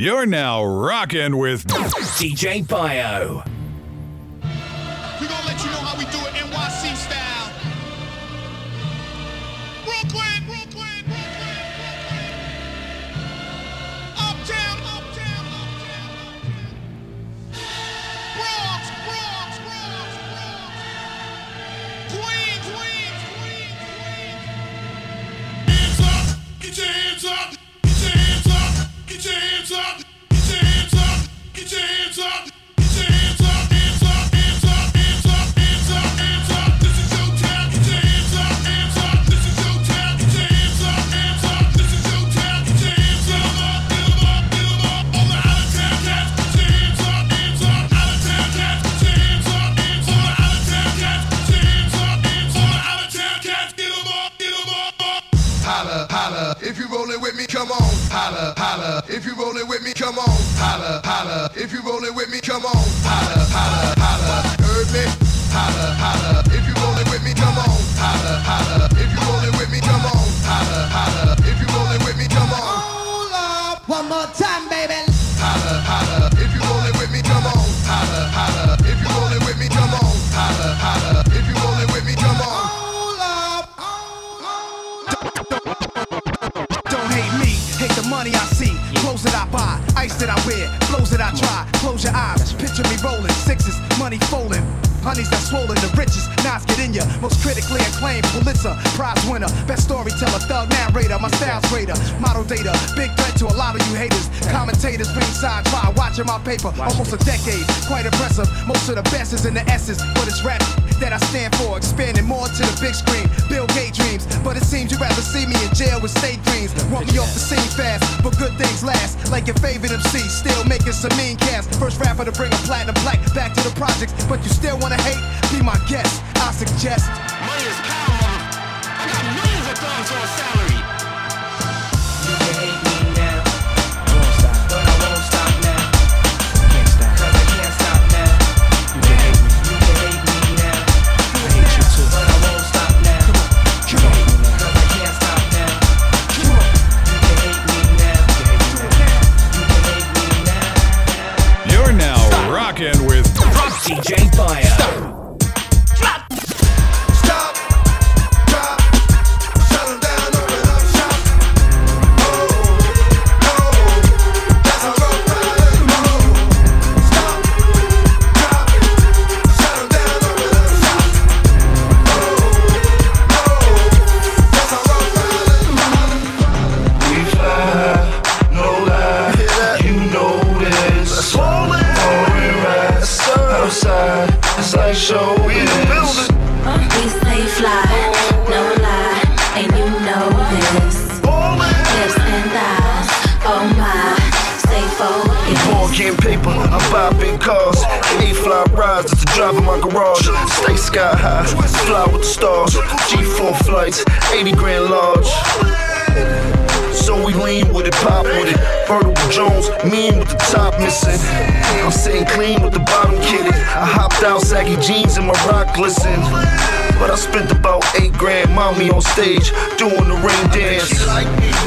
You're now rocking with DJ Bio. Come on. Holla, holla, if you rollin' with me, come on. Holla, holla, if you rollin' with me, come on. Holla, holla, holla, heard me? Holla, holla, if you rollin' with me, come on. Holla, holla, I flows that I try. Close your eyes, picture me rolling, sixes, money folding. Honeys that swollen, the richest, Nas get in ya. Most critically acclaimed Pulitzer Prize winner, best storyteller, thug narrator, my style's greater. Model data, big threat to a lot of you haters. Commentators ringside, try watching my paper. Almost a decade, quite impressive. Most of the best is in the S's, but it's rap that I stand for. Expanding more to the big screen, Bill Gates dreams. But it seems you'd rather see me in jail with state dreams. Want me off the scene fast, but good things last. Like your favorite MC, still making some mean cast. First rapper to bring a platinum plaque back to the projects. But you still wanna hate? Be my guest. I suggest. Money is power, mama. I got millions of dollars on salary. You can hate me now. Won't stop. But I won't stop now. Can't stop. Cause I can't stop now. You can hate me. You can hate me now. I hate you too. But I won't stop now. Come on. You can hate me now. Cause I can't stop now. Come on. You can hate me now. You can hate me now. You're now rocking with DJ Bio. With. G4 flights, 80 grand large. So we lean with it, pop with it. Vertical Jones, mean with the top missing. I'm sitting clean with the bottom kitted. I hopped out, saggy jeans and my rock glisten. But I spent about eight grand, mommy on stage, doing the rain dance.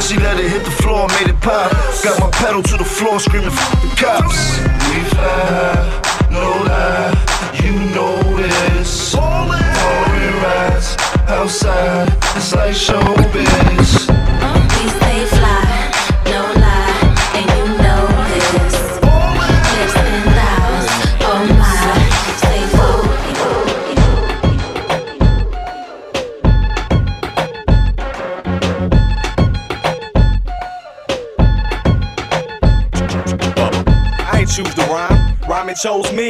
She let it hit the floor, made it pop. Got my pedal to the floor, screaming, F the cops. We fly, no lie, you know this. Foreign rides outside, it's like showbiz. We stay fly, no lie, and you know this. Hips and thighs, oh my, stay focused. I ain't choose to rhyme, rhyming chose me.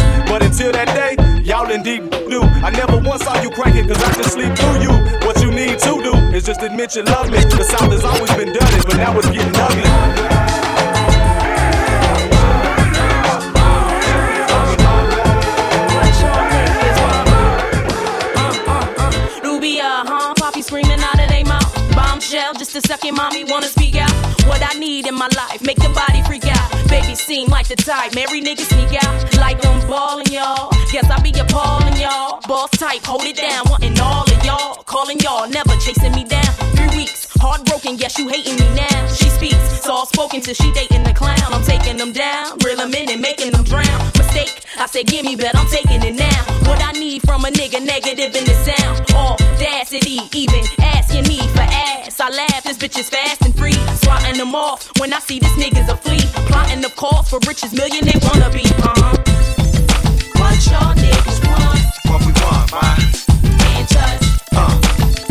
But until that day, y'all in deep blue. I never once saw you cranking, cause I can sleep through you. What you need to do is just admit you love me. The South has always been done but now it's getting ugly. just a second, mommy wanna speak out. What I need in my life, make your body freak out type. Marry niggas sneak out like I'm ballin', y'all. Guess I be appallin', y'all. Boss type, hold it down, wantin' all of y'all. Calling y'all, never chasing me down. Three weeks, heartbroken, yes, you hating me now. She speaks, soft spoken till she dating the clown. I'm taking them down, reel them in and making them drown. Mistake, I said, give me, bet I'm taking it now. What I need from a nigga, negative in the sound. Audacity, even asking me for ass. I laugh, this bitch is fast and free. Swatting them off when I see this nigga's a flea. Plotting the cause for riches, million they wanna be. Uh-huh. What y'all niggas want? What we want, man? Can't touch. Uh,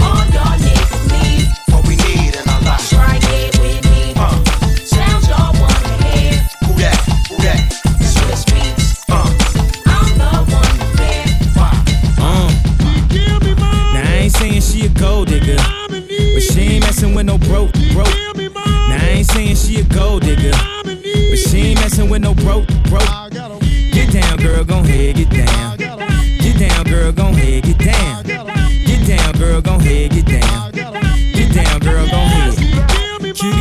All y'all niggas need. what we need in our life. Try it with me. Uh, Sounds y'all wanna hear. who that? Who that? Switch beats. Uh, I'm the one to fear. Now I ain't saying she a gold digger, but she ain't messing with no broke, broke. Saying she a gold digger, but she ain't messing with no broke, broke. Get down, girl, gon' head, get down. Get down, girl, gon' head, get down. Get down, girl, gon' head, get down.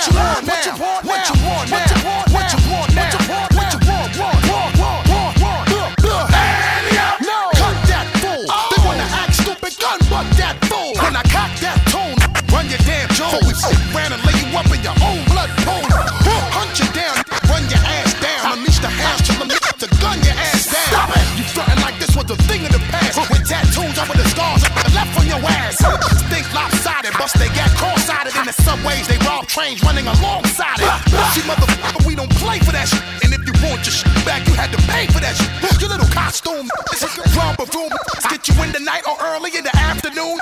What you want? What you want past. With tattoos over the scars left on your ass. Think lopsided, bust they got cross-sided in the subways. They rob trains running alongside it. See, motherfucker, we don't play for that shit. And if you want your shit back, you had to pay for that shit. Your little costume, it's a romper room. Get you in the night or early in the afternoon.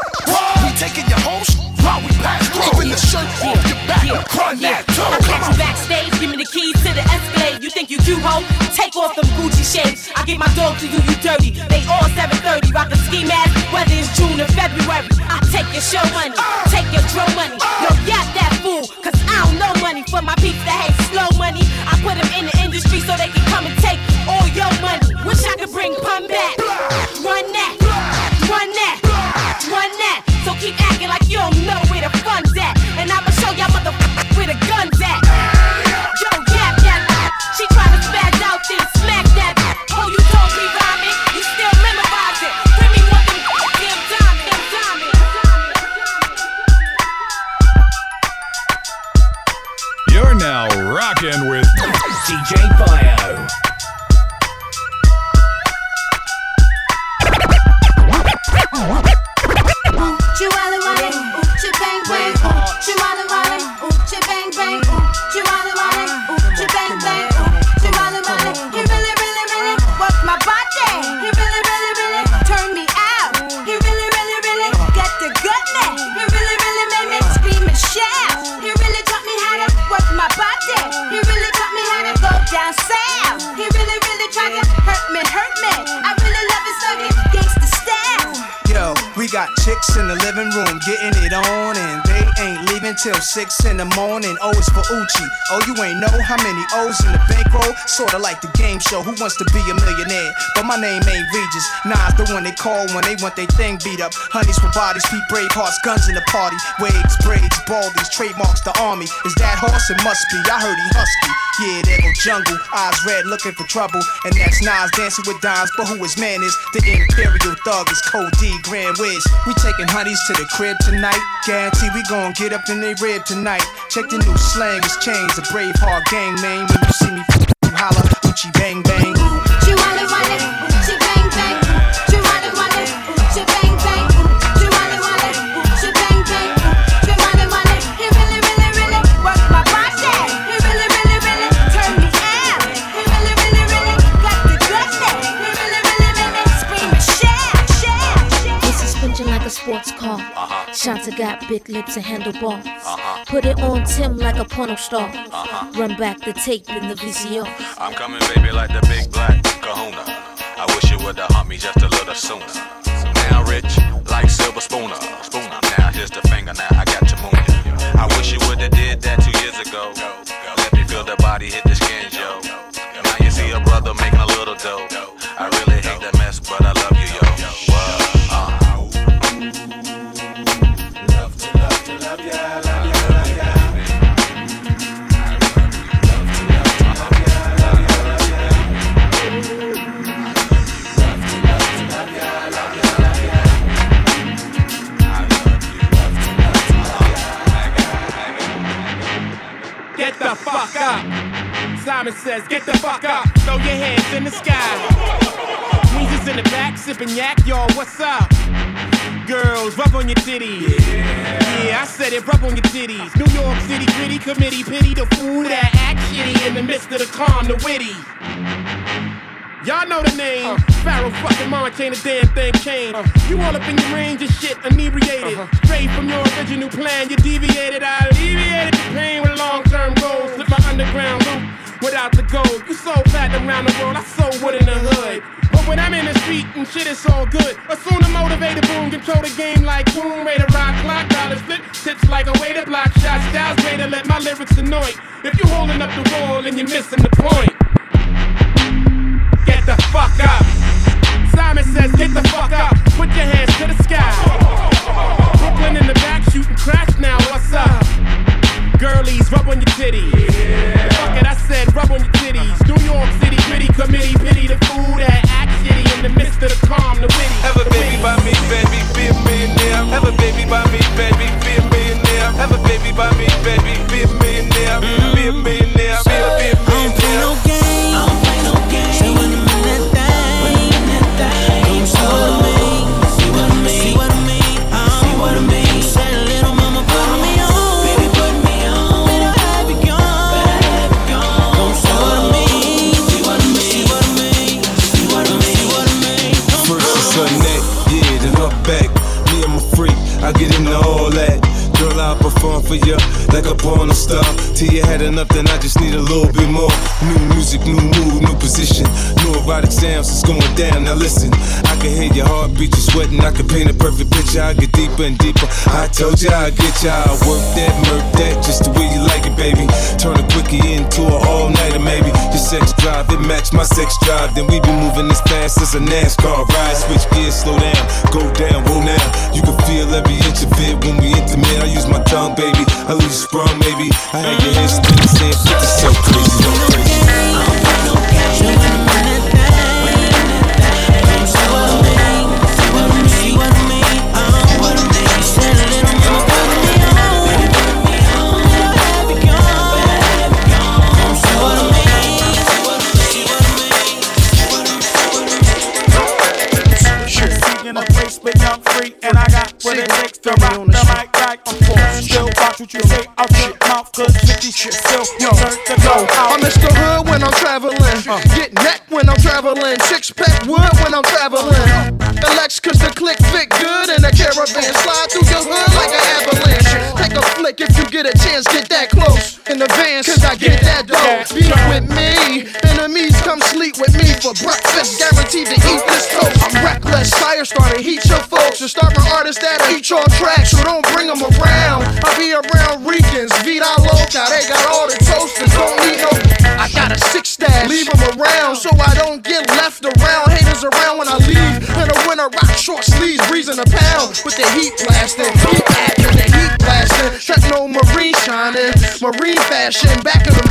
We taking your whole shit while we through. Keeping the shirt off your back, run that too. I catch you backstage, give me the keys to the Escalade. You think you cute, ho? Take off them Gucci shades. I give my dog to you, you dirty. They all 730, rock a ski mask, whether it's June or February. I take your show money, ah. take your drum money. Ah. Yo, got that fool, cause I don't know money for my peeps that hate slow money. I put them in the industry so they can come and take all your money. Wish I could bring pun back. Run that, run that, run that. So keep acting like you don't know got chicks in the living room getting it on, and till six in the morning. Oh, o is for Oochie. Oh, you ain't know how many O's in the bankroll? Sorta like the game show. Who wants to be a millionaire? But my name ain't Regis. Nah, the one they call when they want their thing beat up. Honeys for bodies, Pete brave hearts, guns in the party. Waves, braids, baldies, trademarks the army. Is that horse? It must be. I heard he husky. Yeah, there go jungle. Eyes red, looking for trouble. And that's Nas dancing with dimes. But who his man is? The Imperial Thug is Code D, Grand Wiz. We taking honeys to the crib tonight. Guarantee we gon' get up in they rib tonight. Check the new slang, it's chains. A brave heart gang, man. When you see me, you holla, Oochie bang bang. Wanna run Shanta got big lips and handlebars. Uh-huh. Put it on Tim like a porno star. Uh-huh. Run back the tape in the VCR. I'm coming, baby, like the big black kahuna. I wish you would've humped me just a little sooner. Now rich, like silver spooner. Spooner. Now here's the finger, now I got your moon. I wish you would've did that two years ago. Let me feel the body hit the Simon says, get the fuck up. Throw your hands in the sky. Weezer's in the back, sipping yak, y'all, what's up? Girls, rub on your titties. Yeah. I said it, rub on your titties. New York City gritty committee, pity the fool that act shitty in the midst of the calm, the witty. Y'all know the name. Pharoahe fucking mama ain't a damn thing changed. You all up in your range of shit, inebriated. Uh-huh. Straight from your original plan, you deviated. I alleviated the pain with long term goals. Slip my underground loop without the gold. You so fat around the world, I so wood in the hood. But when I'm in the street and shit, it's all good. Assume the motivated boom, control the game like boom. Way to rock, clock, dollars flip, tips like a way to block shots. Styles way to let my lyrics annoy. If you holding up the wall and you're missing the point get the fuck up. Simon says, get the fuck up. Put your hands to the sky. Brooklyn in the back shooting crash now. What's up? Girlies, rub on your titties. Fuck it, I said rub on your titties. New York City gritty committee, pity the fool that act shitty in the midst of the calm, the witty. Have a baby by me, baby, be a millionaire. Have a baby by me, baby, be a millionaire. Have a for you like a porn star. Till you had enough, then I just need a little bit more. New music, new mood, new position. New erotic sounds, it's going down. Now listen, I can hear your heartbeat, you sweating. I can paint a perfect picture. I get deeper and deeper. I told you I'd get you. I work that, murk that, just the way you like it, baby. Turn a quickie into an all nighter, maybe. Your sex drive, it match my sex drive. Then we be moving as fast as a NASCAR ride. Switch gears, slow down, go down, whoa now. You can feel every inch of it when we intimate. I use my tongue, baby. I you sprung, maybe. I had your head spinning, saying, "This is so crazy, so crazy." in Guaranteed to eat this toast. I'm reckless, fire starter, heat your folks. You start my artists that eat your tracks, so don't bring them around. I be around Ricans, Vida Loca, they got all the toasters, don't need no. I got a six stash, leave them around so I don't get left around. Haters around when I leave. In the winter, rock short sleeves, reason a pound with the heat blasting. Heat acting, the heat blasting. Check no marine shining, marine fashion, back of the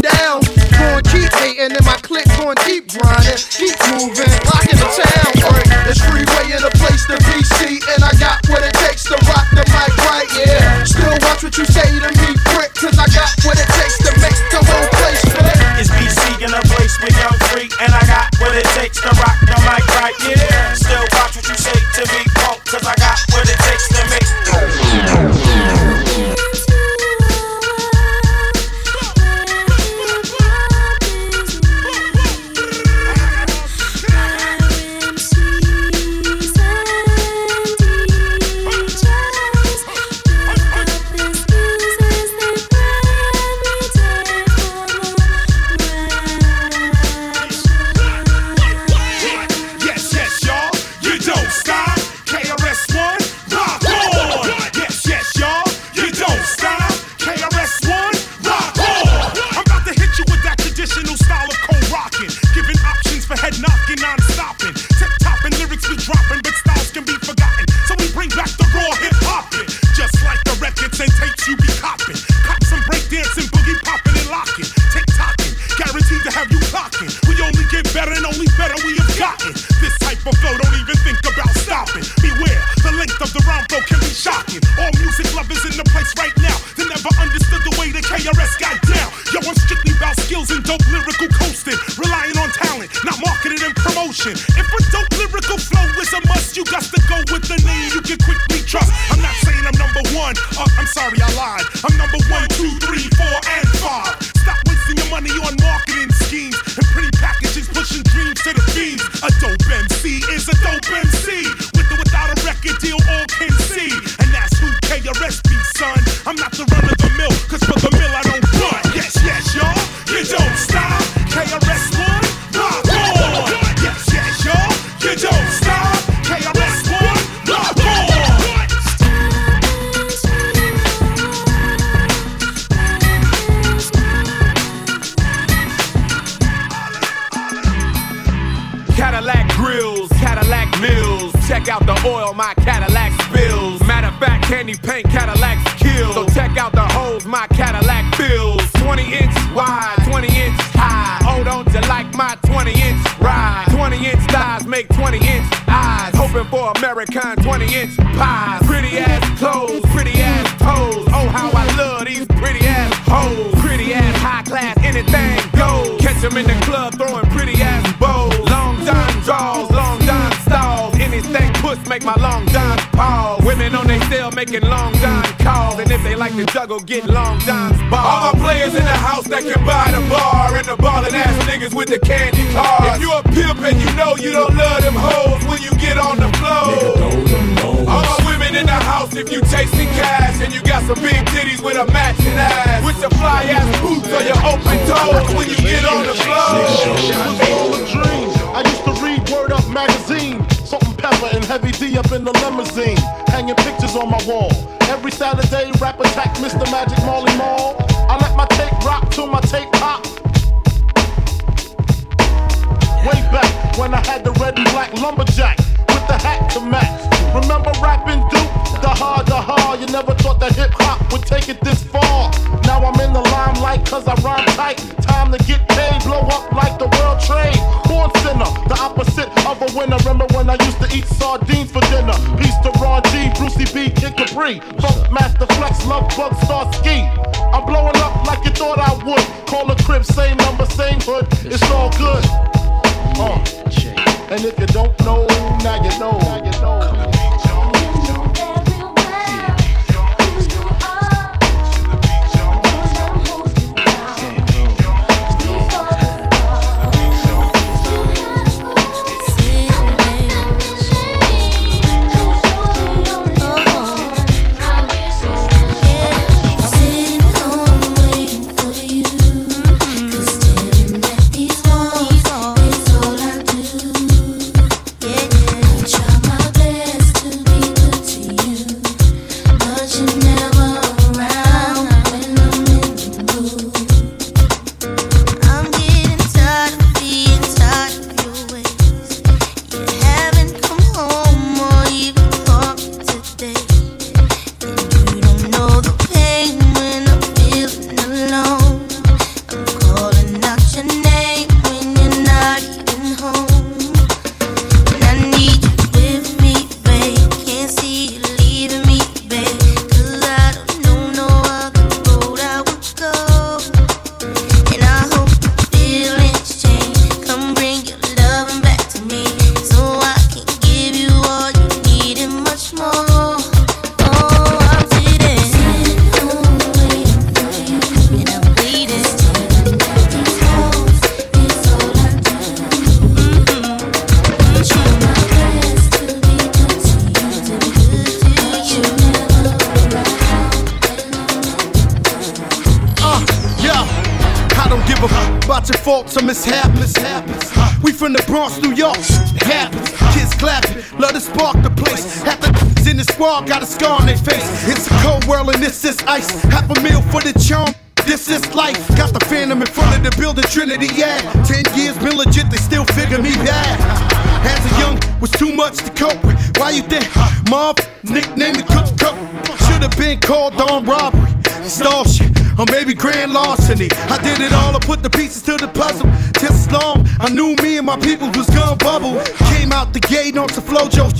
my people was gun bubble. Came out the gate on the flojo.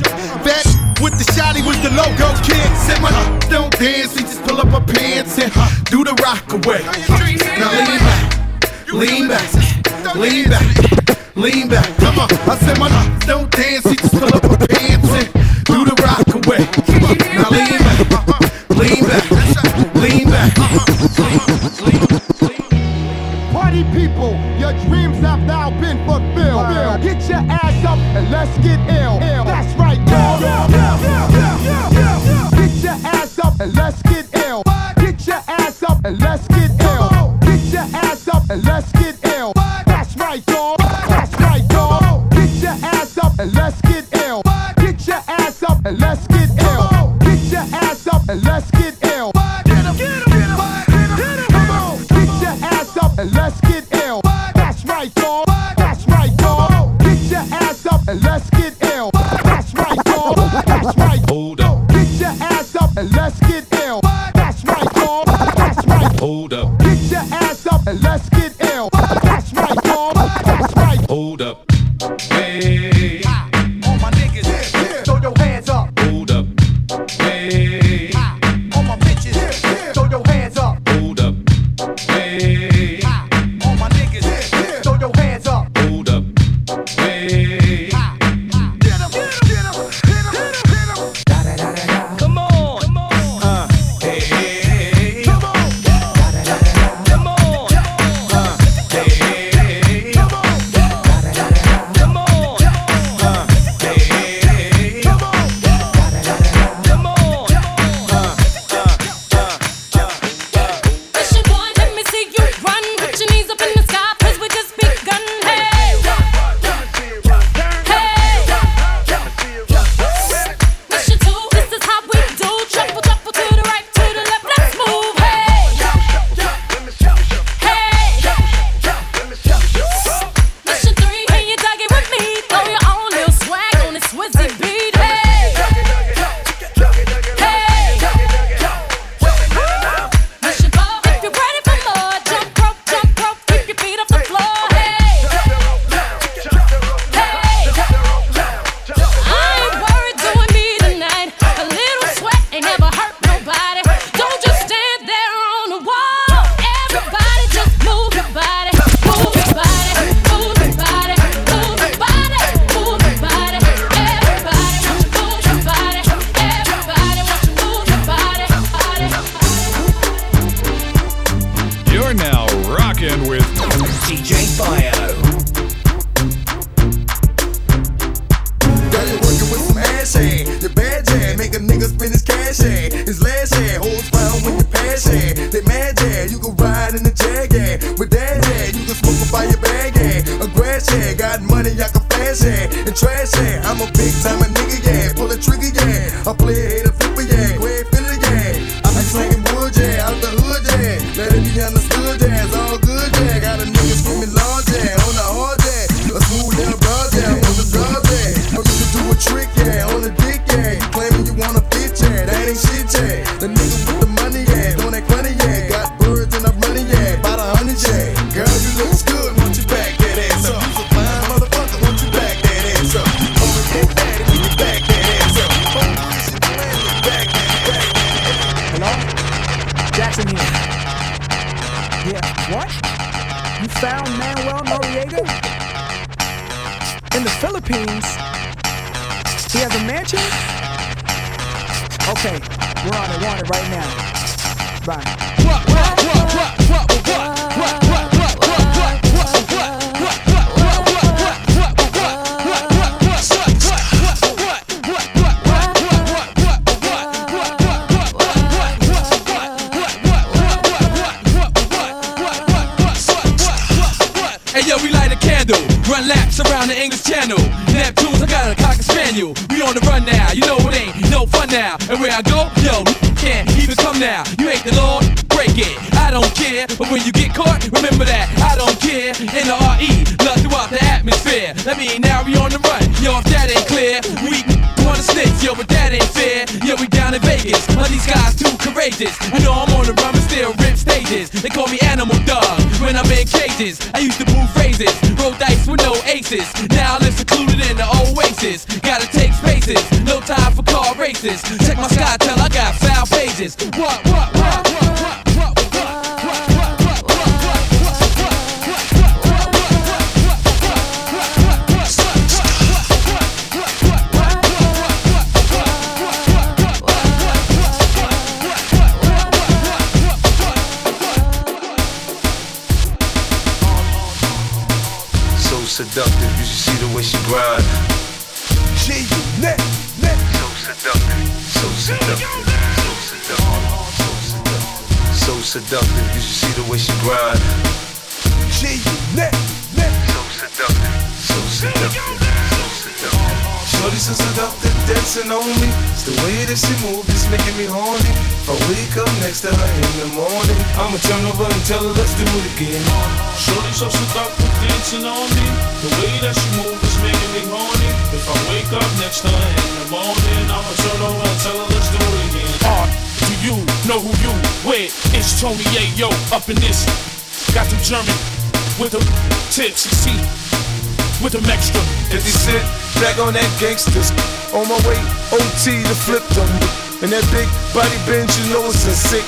Back with the shotty with the logo kid. Said my don't dance, he just pull up my pants and do the rock away.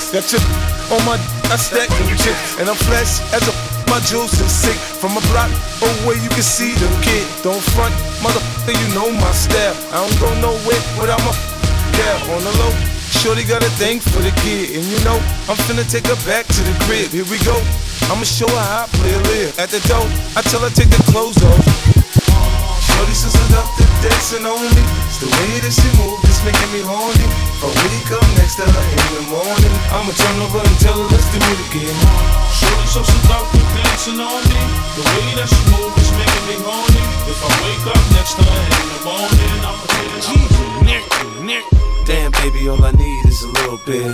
Got your on my, I stack them chips. And I'm flesh as a my juice is sick. From a block away, you can see the kid. Don't front, motherfucker, you know my style. I don't go nowhere without my yeah, on the low. Shorty got a thing for the kid, and you know I'm finna take her back to the crib. Here we go. I'ma show her how I play live. At the door, I tell her take the clothes off. Shorty so seductive, dancing on me. It's the way that she moves, it's making me horny. If I wake up next to her in the morning, I'ma turn over and tell her let's do it again. Shorty so seductive, dancing on me. The way that she moves is making me horny. If I wake up next to her in the morning, I'ma. Nick, Nick. Damn, baby, all I need is a little bit.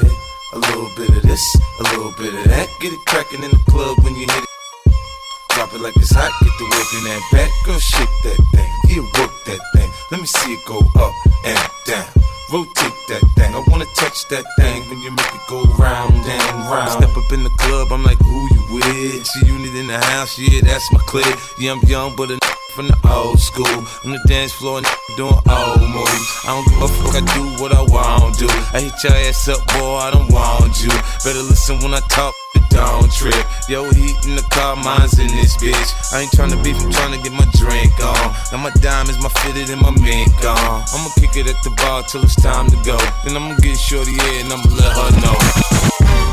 A little bit of this, a little bit of that. Get it crackin' in the club when you hit it. Drop it like it's hot, get the work in that back. Girl, shake that thing, yeah, work that thing. Let me see it go up and down. Rotate that thing. I wanna touch that thing when you make it go round and round. Step up in the club, I'm like, who you with? G-Unit in the house, yeah, that's my clique. Yeah, I'm young, but a from the old school. On the dance floor, doing old moves. I don't give a fuck, I do what I want to. I hit your ass up, boy, I don't want you. Better listen when I talk. Don't trip. Yo, heat in the car, mine's in this bitch. I ain't tryna beef, I'm tryna get my drink on. Now my diamonds, my fitted, and my mink on. I'ma kick it at the bar till it's time to go. Then I'ma get shorty here and I'ma let her know.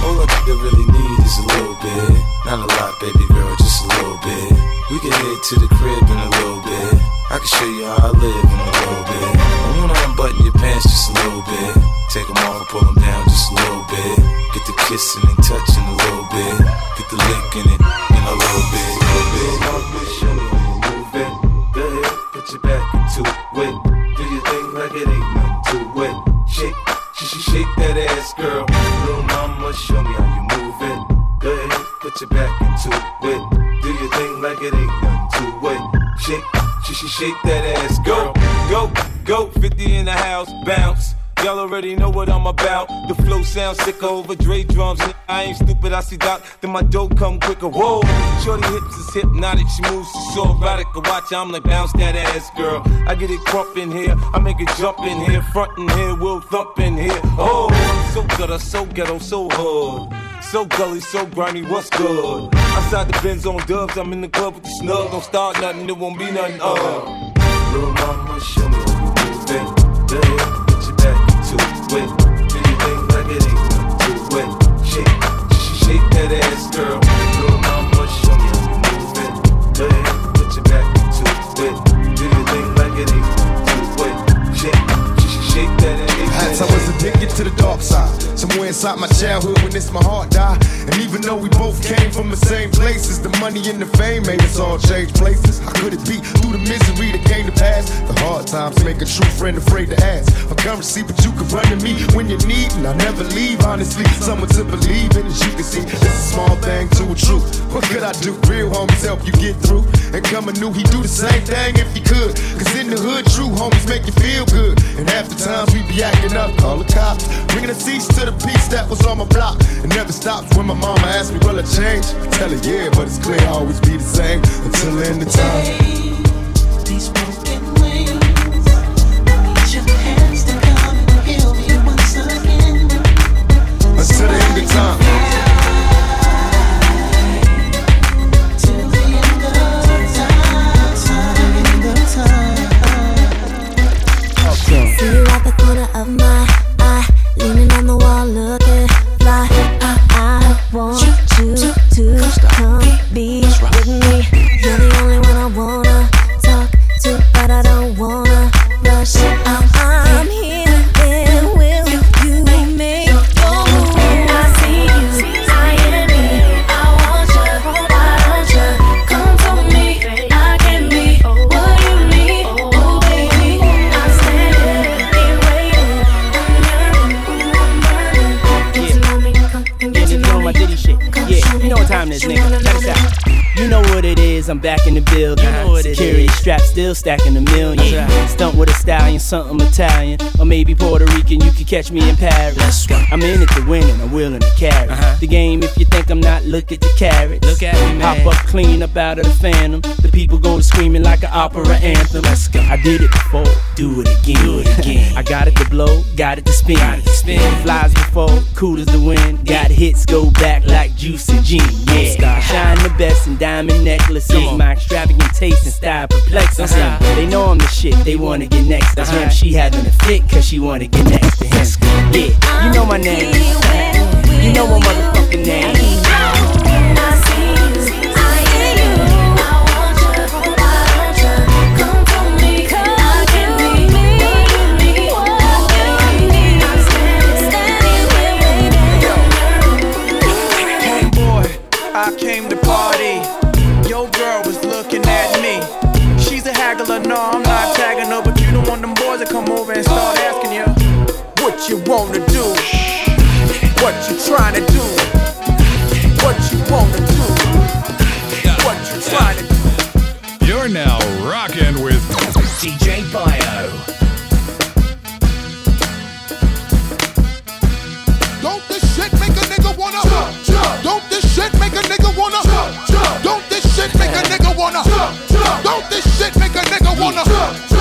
All I think I really need is a little bit. Not a lot, baby girl, just a little bit. We can head to the crib in a little bit. I can show you how I live in a little bit. Unbutton your pants just a little bit. Take them off, pull them down just a little bit. Get the kissing and touching a little bit. Get the licking it in a little bit. Go ahead, put your back into it. Do your thing like it ain't nothing to it. Shake, sh- sh- shake that ass, girl. Little mama, show me how you move. Go ahead, put your back into it. Do your thing like it ain't nothing to it. Shake, sh- sh- shake that ass, girl. go, go. 50 in the house, bounce. Y'all already know what I'm about. The flow sounds sicker over Dre drums. I ain't stupid, I see Doc. Then my dope come quicker. Whoa, shorty hips is hypnotic. She moves, so erotic. I watch, I'm like bounce that ass, girl. I get it crump in here, I make it jump in here, front in here, we'll thump in here. Oh, so gutter, so ghetto, so hood. So gully, so grimy, what's good? Outside the Benz on dubs, I'm in the club with the snug. Don't start nothing, there won't be nothing. Uh. Little mama, show me you it. Put your back into it. Do your thing like it ain't to it. Shake, sh- shake that ass, girl. To the dark side. Somewhere inside my childhood when it's my heart die. And even though we both came from the same places, the money and the fame made us all change places. How could it be through the misery that came to pass? The hard times make a true friend afraid to ask for currency, but you can run to me when you need, and I never leave. Honestly, someone to believe in, as you can see, this is a small thing to a truth. What could I do? Real homies help you get through. And coming new, he do the same thing if he could. Cause in the hood, true homies make you feel good. And the times we be acting up, call the cops. Bringing a cease to the peace that was on my block. It never stops when my mama asks me, will I change? I tell her, yeah, but it's clear I'll always be the same until the end of time. These broken wings. Need your hands to come and heal me once again. Until the end of time. Till the end of time. Till the end of time. See you at the corner of my eye, leaning on the wall, looking. I, I want you to come be with me. You're the only one I wanna talk to, but I don't wanna rush. I'm back in the. You know what Security strap still stacking a million. Stunt with a stallion, something Italian. Or maybe Puerto Rican, you could catch me in Paris. I'm in it to win and I'm willing to carry. Uh-huh. The game, if you think I'm not, look at the carats. Look at me, man. Hop up clean up out of the phantom. The people go to screaming like an opera anthem. Let's go. I did it before, do it again. Do it again. I got it to blow, got it to spin. Got it to spin. Flies before, cool as the wind. Got hits, go back like juicy gin. Yeah. Shine the best in diamond necklaces. My extravagant taste and style perplexing. Uh-huh. They know I'm the shit, they wanna get next to him. She having a fit cause she wanna get next to him. Yeah, you know my name. You know my motherfucking name. A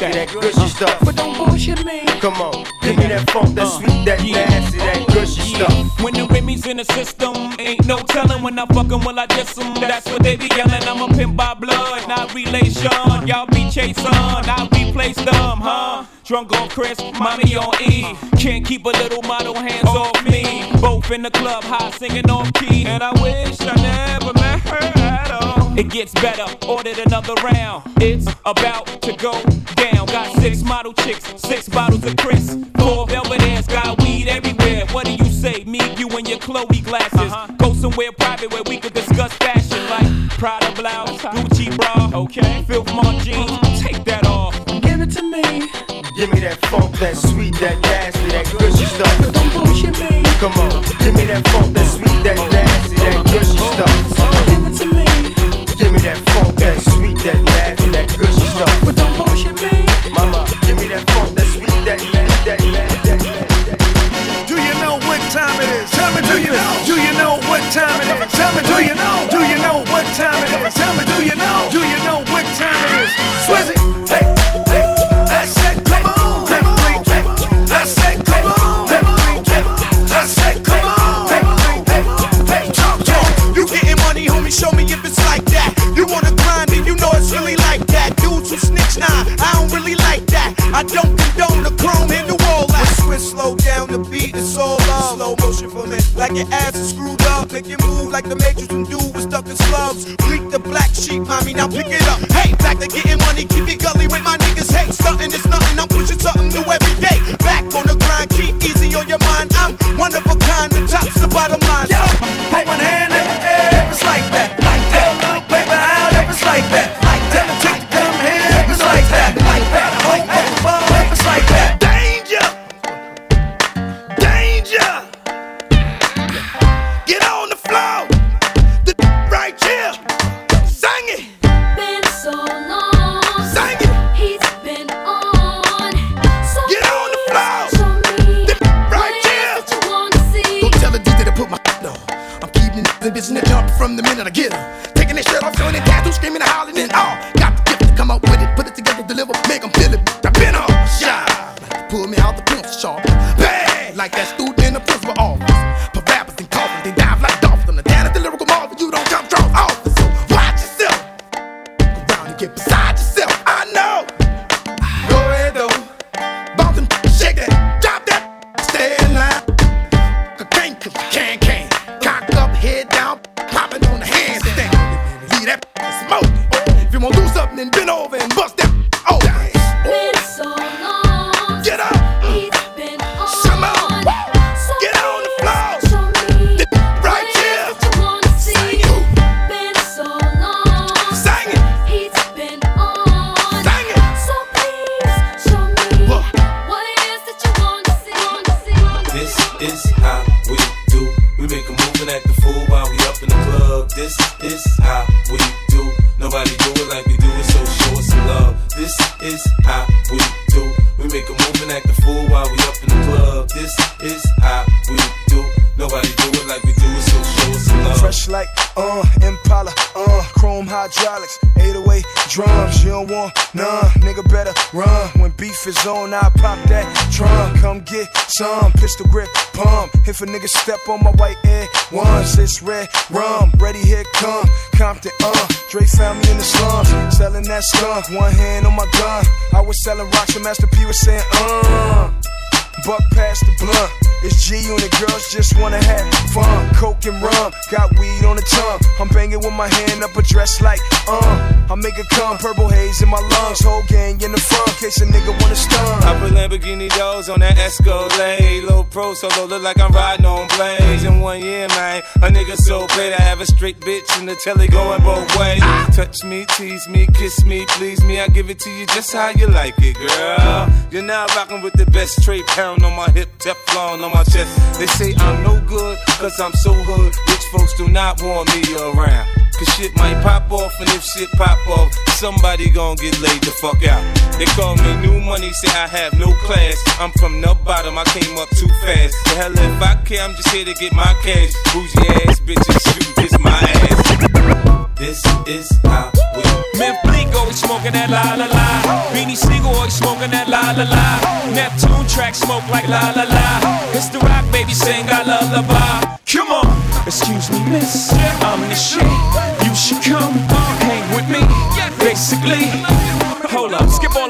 that that gushy stuff. But don't bullshit me. Come on, give me that funk, that sweet, that uh, nasty, that uh, gushy stuff. When the Remy's in the system, ain't no telling when I fuck 'em, will I diss 'em. That's what they be yelling. I'm a pimp by blood, not relation. Y'all be chasing, I replace them, huh? Drunk on Cris, mommy on E. Can't keep a little model hands oh, off me. Both in the club, high singing off key. And I wish I never It gets better, ordered another round. It's about to go down. Got six model chicks, six bottles of Cris. Four Belvedere's, got weed everywhere. What do you say? Me, you, and your Chloe glasses. Uh-huh. Go somewhere private where we could discuss fashion like Prada blouse, Gucci bra, okay? Filth Mart jeans, take that off. Give it to me. Give me that funk, that sweet, that nasty, that gushy stuff. Don't bullshit me. Come on, give me that funk, that sweet, and Master P was saying, uh. Buck past the blunt. It's G and the girls just wanna have fun. Coke and rum, got weed on the tongue. I'm banging with my hand up a dress like, uh. I make it come, purple haze in my lungs. Whole gang in the front, case a nigga wanna stun. I put Lamborghini doors on that Escalade. Low pro solo, look like I'm riding on blades. In one year, man, nigga so paid. I have a straight bitch in the telly going both ways. Touch me, tease me, kiss me, please me. I give it to you just how you like it, girl. You're now rocking with the best straight pound on my hip, Teflon on my chest. They say I'm no good, cause I'm so hood. Rich folks do not want me around. Cause shit might pop off, and if shit pop off, somebody gon' get laid the fuck out. They call me new money, say I have no class. I'm from the bottom, I came up too fast. The hell if I care, I'm just here to get my cash. Bougie ass bitches shoot kiss my ass. This is how we Man, Bleek always smoking that la la la. Beanie Sigel always smoking that la la la. Neptune track smoke like la la la. It's the rock baby sing I lullaby. Come on, excuse me, miss. I'm the shit. You should come hang with me. Basically.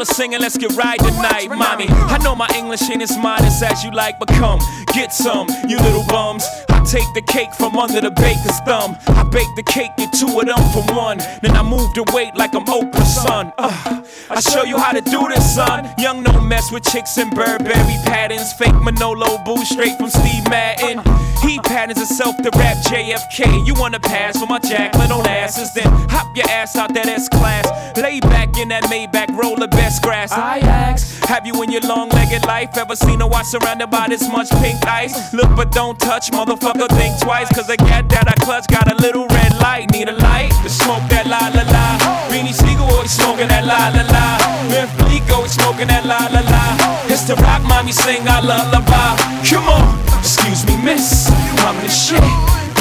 All the singing, let's get right tonight, mommy. I know my English ain't as modest as you like, but come, get some, you little bums. I take the cake from under the baker's thumb. I bake the cake, get two of them for one. Then I move the weight like I'm Oprah's son. Uh, I show you how to do this, son. Young, no mess with chicks in Burberry patterns. Fake Manolo boo straight from Steve Madden. He patterns himself to rap JFK. You wanna pass for my Jacqueline Onassis? Then hop your ass out that S class. Lay back in that Maybach, roll the best grass. I ask, Have you in your long-legged life ever seen a watch surrounded by this much pink ice? Look but don't touch, motherfucker, think twice. Cause the cat that I clutch got a little red light. Need a light to smoke that la la la. Beanie Sigel always smoking that la la la. Memphis Bleek always smoking that la la la. It's the rock mommy sing our lullaby. Come on, excuse me, miss. I'm the shit.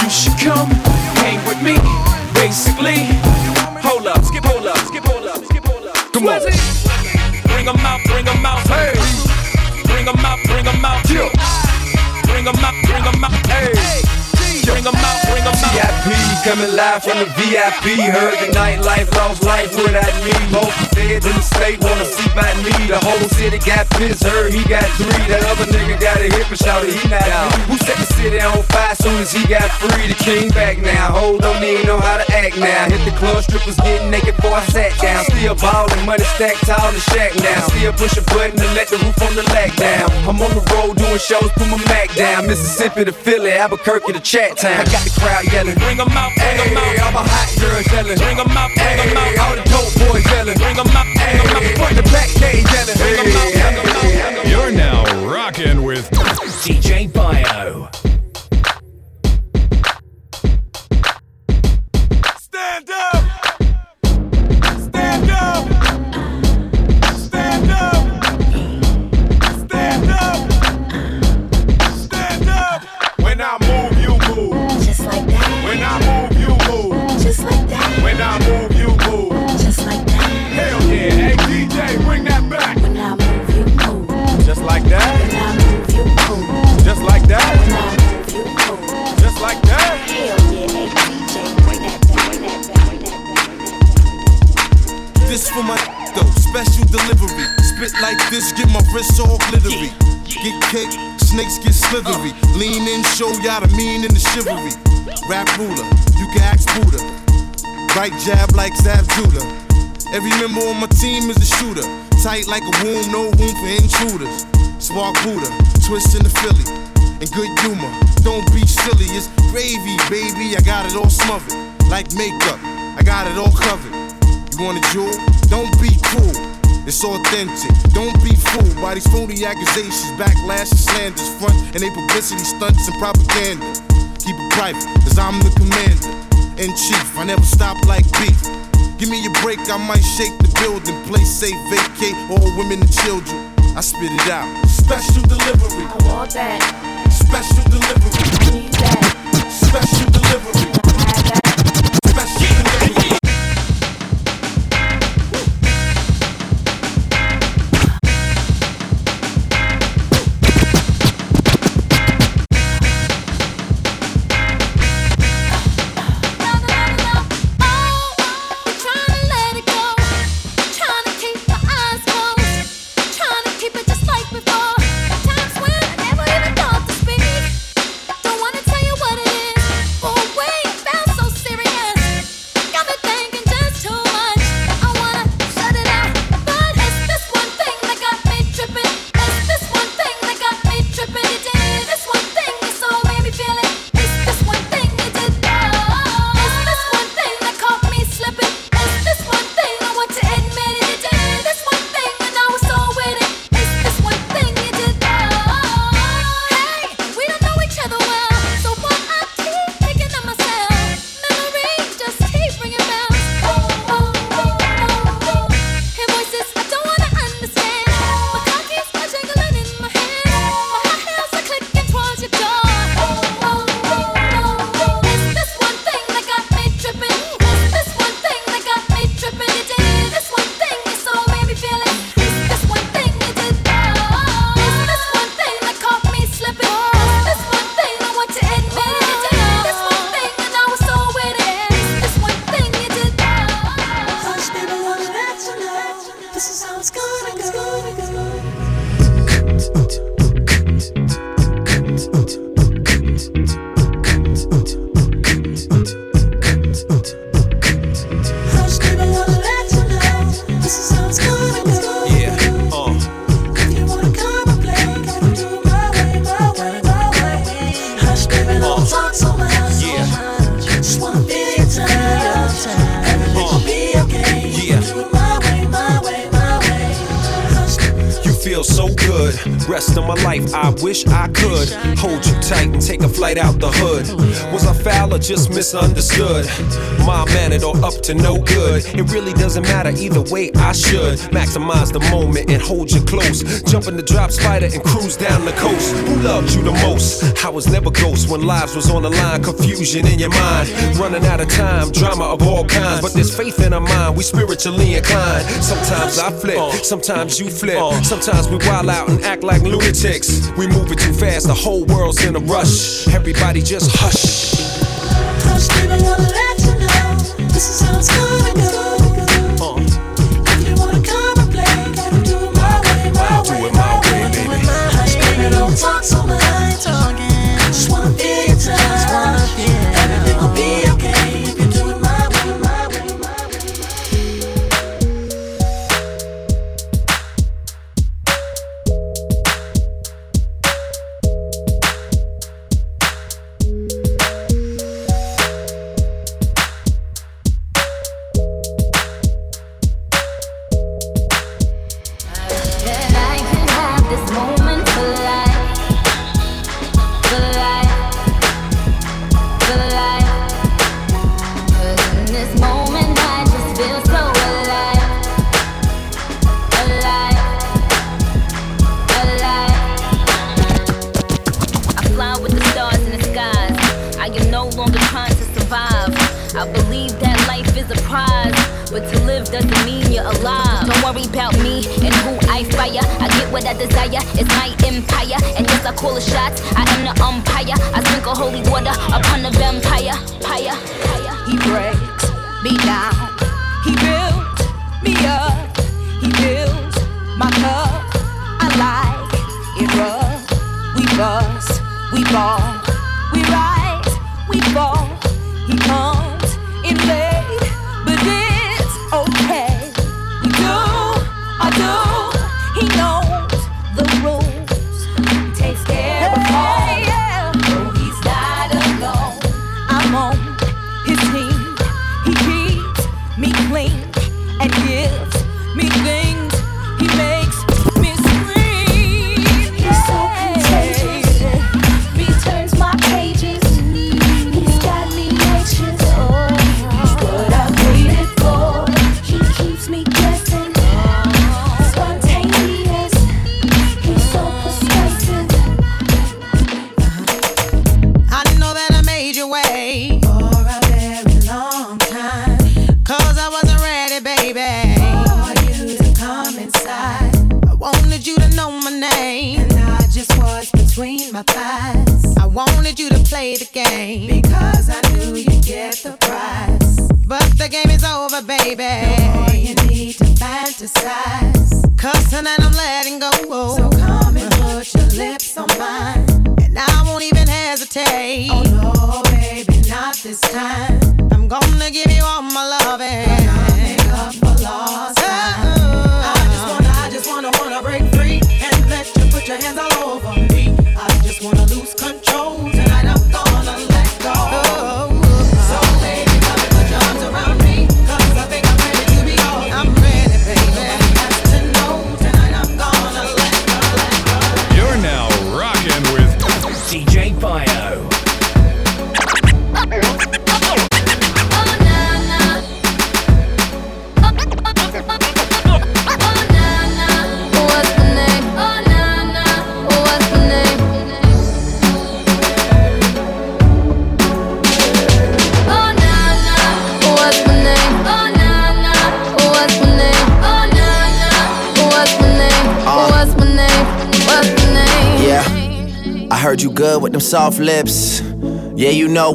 You should come hang with me. Basically, hold up, skip, hold up, skip, hold up, skip, hold up. Come on. Bring 'em out, bring 'em out, hey. Bring 'em out, bring 'em out, yeah. Bring 'em out, bring 'em out, hey. Bring 'em out, VIP coming live from the VIP. Heard the nightlife, lost life without me. Most feds in the state wanna see about me. The whole city got pissed, heard he got three. That other nigga got a hip and shouted he not out. Who set the city on fire soon as he got free? The king back now. Hold don't even know how to act now. Hit the club, strippers getting naked before I sat down. Still ballin', money stacked tall the shack now. Still push a button to let the roof on the lag down. I'm on the road doing shows, put my Mac down. Mississippi to Philly, Albuquerque to Chat Town. I got the crowd yelling. Bring 'em out, bring 'em out. All my hot girls yelling. Bring 'em out, bring 'em out. All the dope boys yelling. Bring 'em out, bring 'em out. Front the back, they yelling. Bring 'em out, bring 'em out. You're now rocking with DJ Bio. Stand up! Just like that. When I move, you move. Just like that. Hell yeah! Hey DJ, bring that back. When I move, you move. Just like that. When I move, you move. Just like that. When I move, you move. Just like that. Hell yeah, hey DJ, bring that back, bring that back, bring that back, bring that back. This for my though, special delivery. Spit like this, get my wrist all glittery. Get cake, snakes get slithery. Lean in, show y'all the mean and the chivalry. Rap ruler, you can ask Buddha. Right jab like Zab Judah. Every member on my team is a shooter. Tight like a womb, no room for intruders. Spark Buddha, twist in the Philly. And good humor, don't be silly. It's gravy, baby. I got it all smothered. Like makeup, I got it all covered. You want a jewel? Don't be cool. It's authentic. Don't be fooled by these phony accusations, backlash and slanders, front and they publicity stunts and propaganda. Keep it private, cause I'm the commander in chief. I never stop like beef. Give me a break, I might shake the building. Play safe, vacate all women and children. I spit it out. Special delivery. I want that. Special delivery. I Need that. Special delivery. just misunderstood. My man, it all up to no good. It really doesn't matter either way, I should maximize the moment and hold you close. Jump in the drop spider and cruise down the coast. Who loved you the most? I was never ghost when lives was on the line. Confusion in your mind, running out of time, drama of all kinds. But there's faith in our mind, we spiritually inclined. Sometimes I flip, sometimes you flip, sometimes we wild out and act like lunatics. We moving too fast, the whole world's in a rush. Everybody just hush.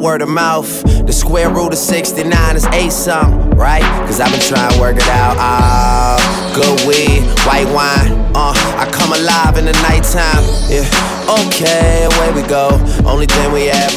word of mouth. The square root of 69 is 8 something, right? Cause I've been trying to work it out. Ah, oh, good weed, white wine. Uh, I come alive in the nighttime. Yeah, okay, away we go. Only thing we have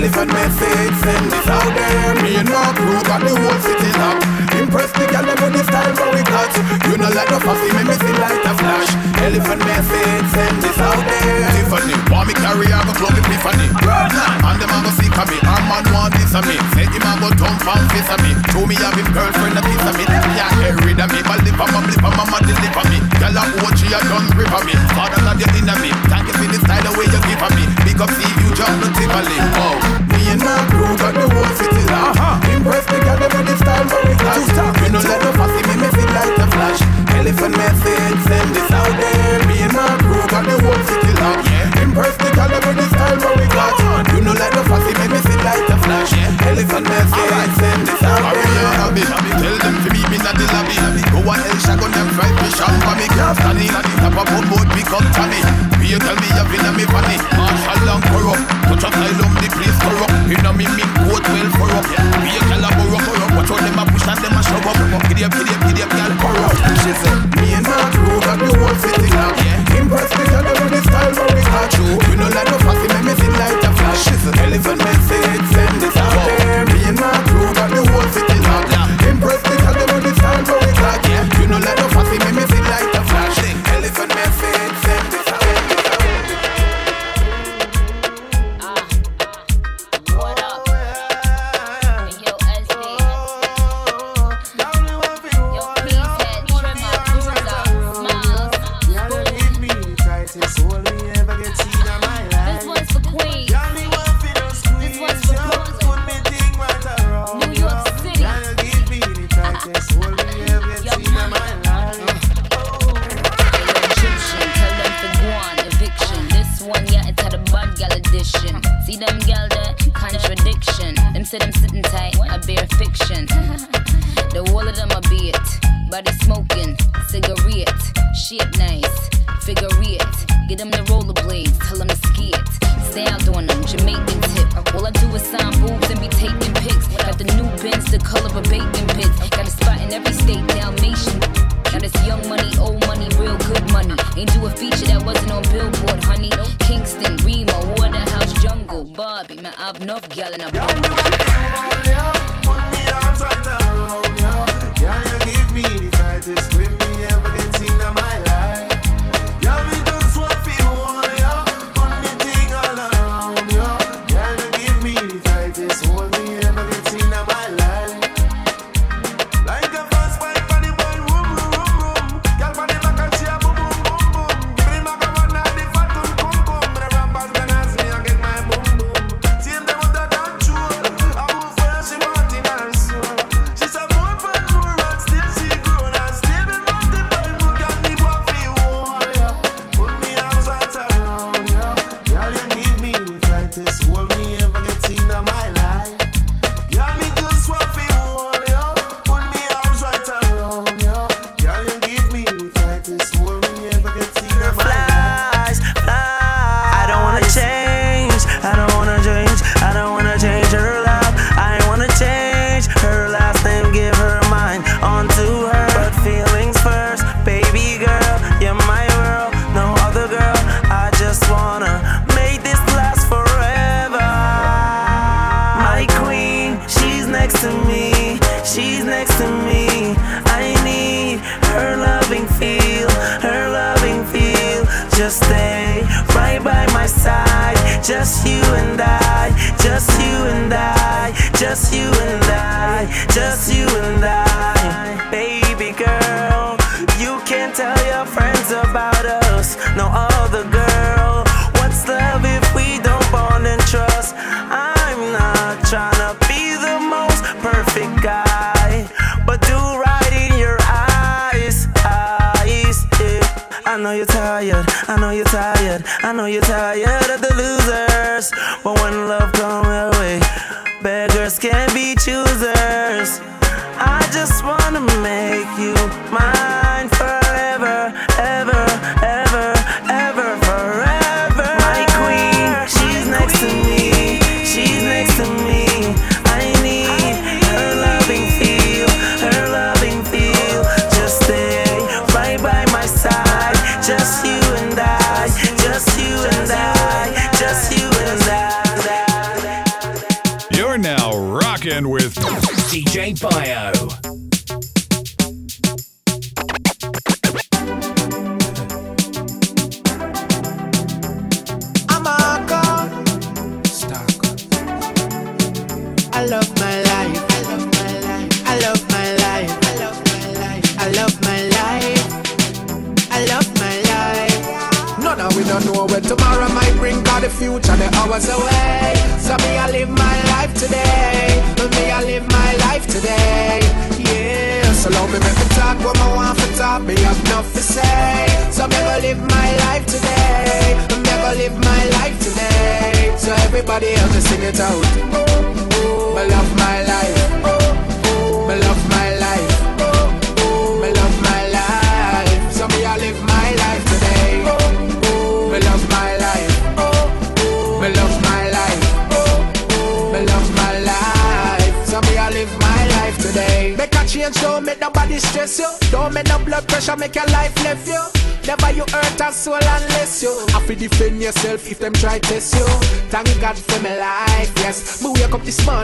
Elephant message, send this out there. Me and my crew got the whole city locked. Impress the them with the style what we got. You know like the fussy, make me feel like a flash. Elephant message, send this out there. Tiffany, want me carry her go club Epiphany. And them a go seek a me. Our man want this of me. Say him a go thump and kiss of me. To me have him girlfriend a piece of me. Yeah, get rid of me. But lip on my lip on my mama deliver me. Girl a watch she a done grip on me. Father not your inner me. Thank you for the style the way you give on me. Big up see you jump the Tivoli. Oh, me and my crew got the whole city locked. Uh-huh. Impress the girl them with the style but we got. You know let the fussy me me feel like a flash. Elephant message send this out there. Me and my crew got the whole city locked. Impress the girl them with the style but we got. You know let the fussy me me feel like a flash. Elephant message send this out there. Tell them to meet me in the lobby. Go a hell shotgun them fried fish and for me can't stand it. Top of boat boat pick up. Be tell me you feel me funny. Marshall and corrupt. Touch a asylum the place corrupt. Inna me me coat well corrupt. Be a gal a borrow corrupt. Watch out them a push and them a shove up. Giddy up, giddy up, giddy up, corrupt. She said me and my crew got the whole city locked. Impress the gal with the style but we got you. You know like no fussy make me feel like a flash. She said elephant message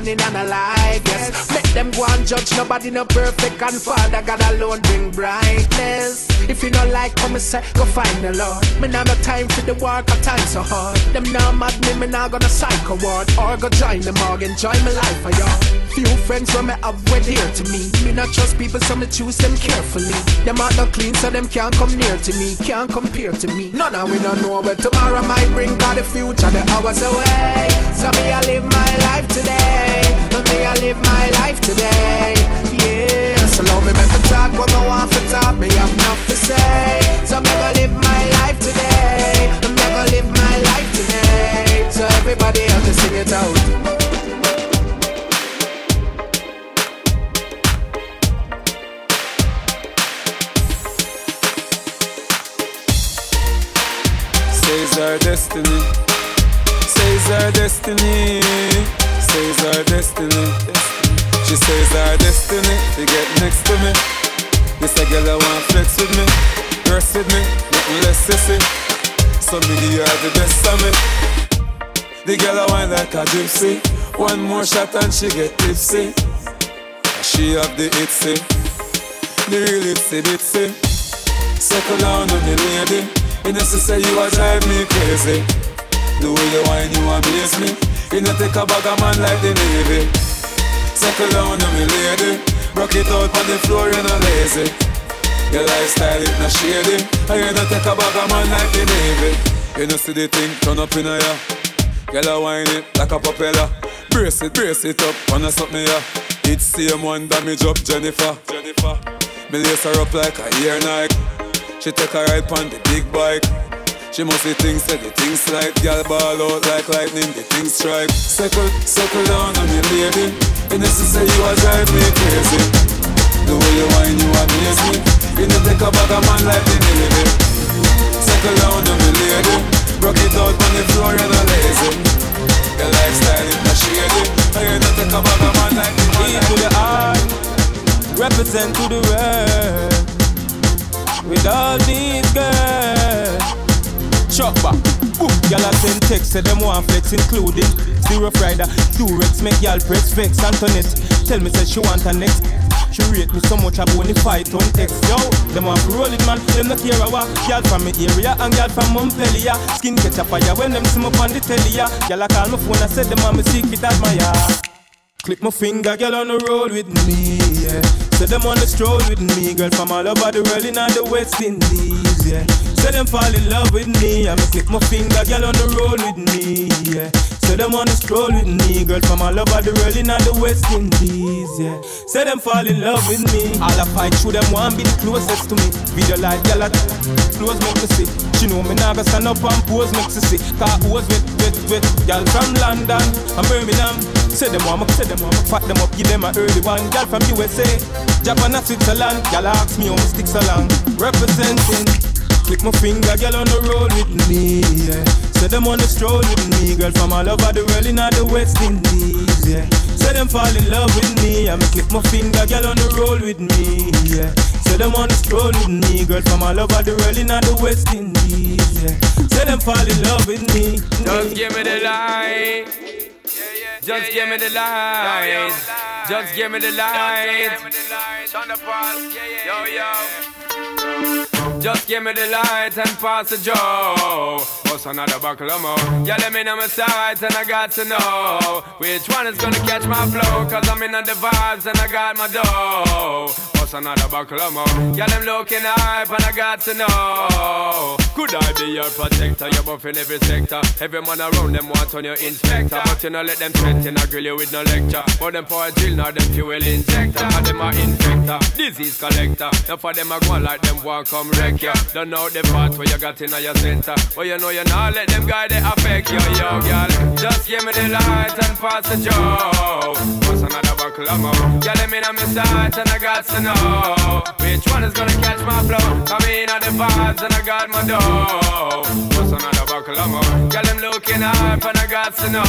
And and alive, yes. Make them go and judge nobody, no perfect and Father God alone say, go find the Lord. Me now have time for the work, I time so hard. Them now mad me, me now gonna psycho award. Or go join the morgue, enjoy my life, I y'all. Few friends from me have were dear to me. Me not trust people, so me choose them carefully. Them are not clean, so them can't come near to me, can't compare to me. None of we don't know where tomorrow might bring, cause the future, the hours away. So me, I live my life today. So me, I live my life today. Yeah, so long me, make me talk what I want for top. Me, have nothing to say. I'm gonna live my life today. I'm gonna live my life today. So everybody else just sing it out. Says our destiny. Says our destiny. Like a gypsy. One more shot and she get tipsy. She have the itsy, the real itsy bitsy. Circle down on the lady. You know she say you a drive me crazy. The way you wine you amaze me. You know take a bag of man like the navy. Circle down on me lady. Rock it out on the floor, you know lazy. Your lifestyle it not shady. And you know take a bag of man like the navy. You know see the thing turn up in a ya. Girl a wine it like a propeller. Brace it, brace it up, wanna me ya. It's same one damage up Jennifer. Jennifer. Me lace her up like a ear Nike. She take a ride on the big bike. She must see things that the things like Girl ball out like lightning, the things strike Circle, circle down on me You know she say you a drive me crazy The way you whine you amaze me You know take a bag of man like the Navy Circle down on me lady Rock it out on the floor, you're not lazy Your lifestyle is not shady And you know take a man like the E to the R, represent to the world. With all these girls. Chuck back. Boom, y'all a send text, say them want flex, including Zero Friday, Durex, make y'all press vex. Antoinette, tell me say she want her next. She rate me so much, I only fight on text. Yo, them want roll it, man. Them not care what. Y'all from me area and y'all from Montpellier. Skin catch a fire when them see me on the telly. Y'all a call my phone, I said them want me secret admire. Click my finger, girl on the road with me, yeah. Say them on the stroll with me, girl from all over the world in the West Indies, yeah. Say them fall in love with me, I'ma click my finger, girl on the road with me, yeah. Say them on the stroll with me, girl from all over the world in the West Indies, yeah. Say them fall in love with me, all I fight through them want be the closest to me. Video like girl at close make me see. She know me now go stand up and pose make me see. Car was with with with girl from London and Birmingham. Say them want me, say them want me, fat them up, give them a early one. Girl from USA, Japan and Switzerland. Girl ask me how me stick so. Representing. Click my finger, girl on the road with me. Yeah. Say them on the stroll with me, girl from all over the world in the West Indies. Yeah. Say them fall in love with me, I'm click my finger, girl on the roll with me. Yeah. Say them on the stroll with me, girl from all over the world in the West Indies. Yeah. Say them fall in love with me. Just give me the light. Just give me the light. Just give me the light. Yo, yo. Just give me the light and pass the joe. What's another buckle of more? Yeah, let me know my sights and I got to know which one is gonna catch my flow. Cause I'm in the vibes and I got my dough. What's another buckle of more? Yeah, them looking hype and I got to know. Could I be your protector? You're buff in every sector. Every man around them want on your inspector. But you know, let them threaten, I grill you with no lecture. But them for a drill, now them fuel injector. And them a infector, disease collector. Now for them, I go like them want come wreck ya. Don't know the part where you got in your center. But you know you not let them guy they affect you, yo, girl. Just give me the light and pass the joke. What's another buckle of more? Let me know my sight and I got to know which one is gonna catch my flow. Come in at the vibes and I got my dough. What's another buckle of more? Girl, them looking hype and I got to know.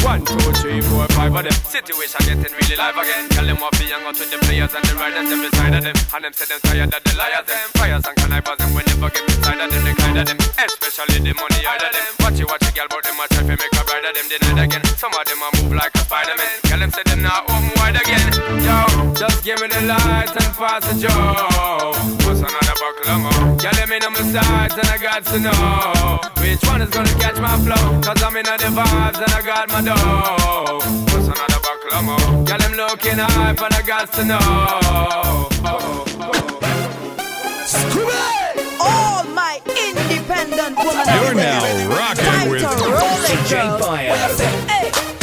One, two, three, four, five of them. Situation getting really live again. Tell them what be young out with the players and the riders every side of them. And them say them tired of the liars them. Fires and connivers them. We never get inside of them. The kind of them. Especially the money out of them. Watch it, watch it, girl, but them a try to make a bride of them. It again. Some of them a move like a Spider-Man. Girl, them say them not home wide again. Yo, just give me the light and pass the joe. What's another buckle of more? Girl, let me know my sides and I got to know which one is gonna catch my flow. Cause I'm in the vibes and I got my dough. What's another buckle of more? Girl, them looking hype and I got to know. All my independent woman. You're now rocking with Time to roll it, DJ girl. Fire.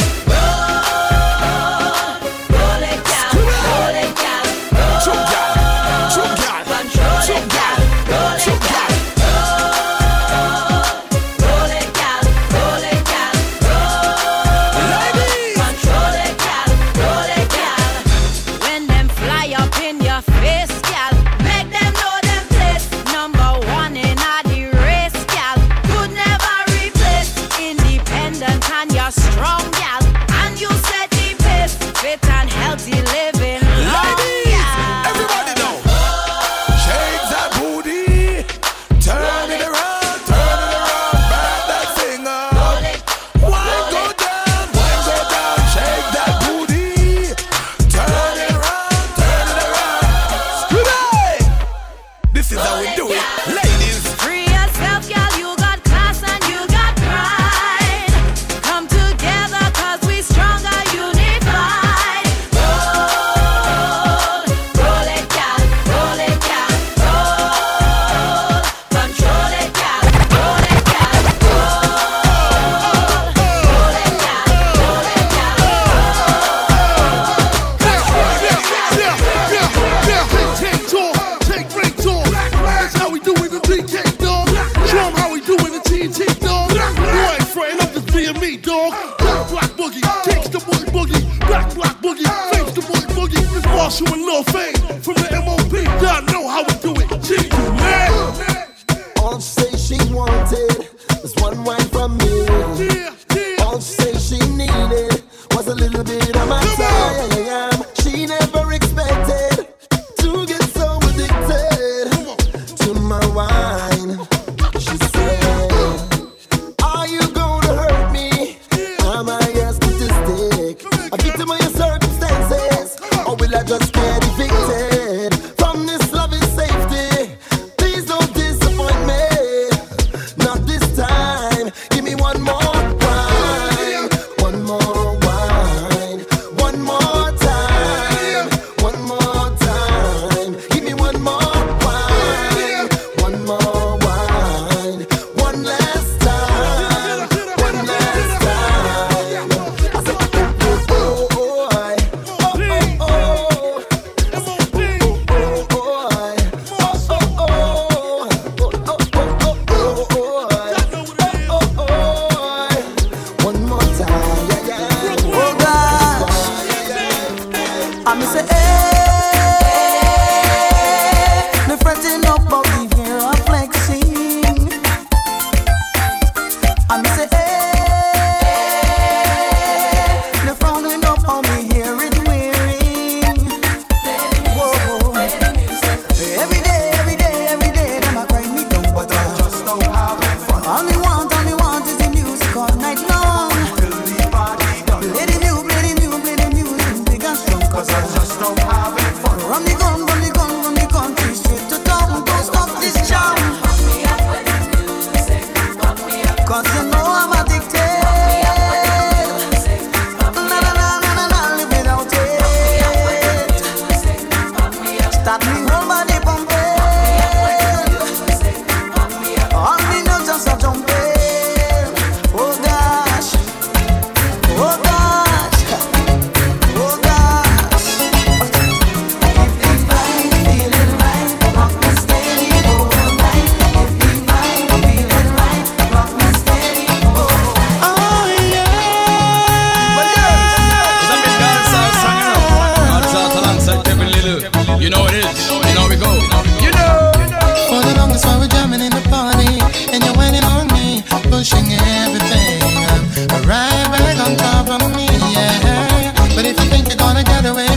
Gonna get away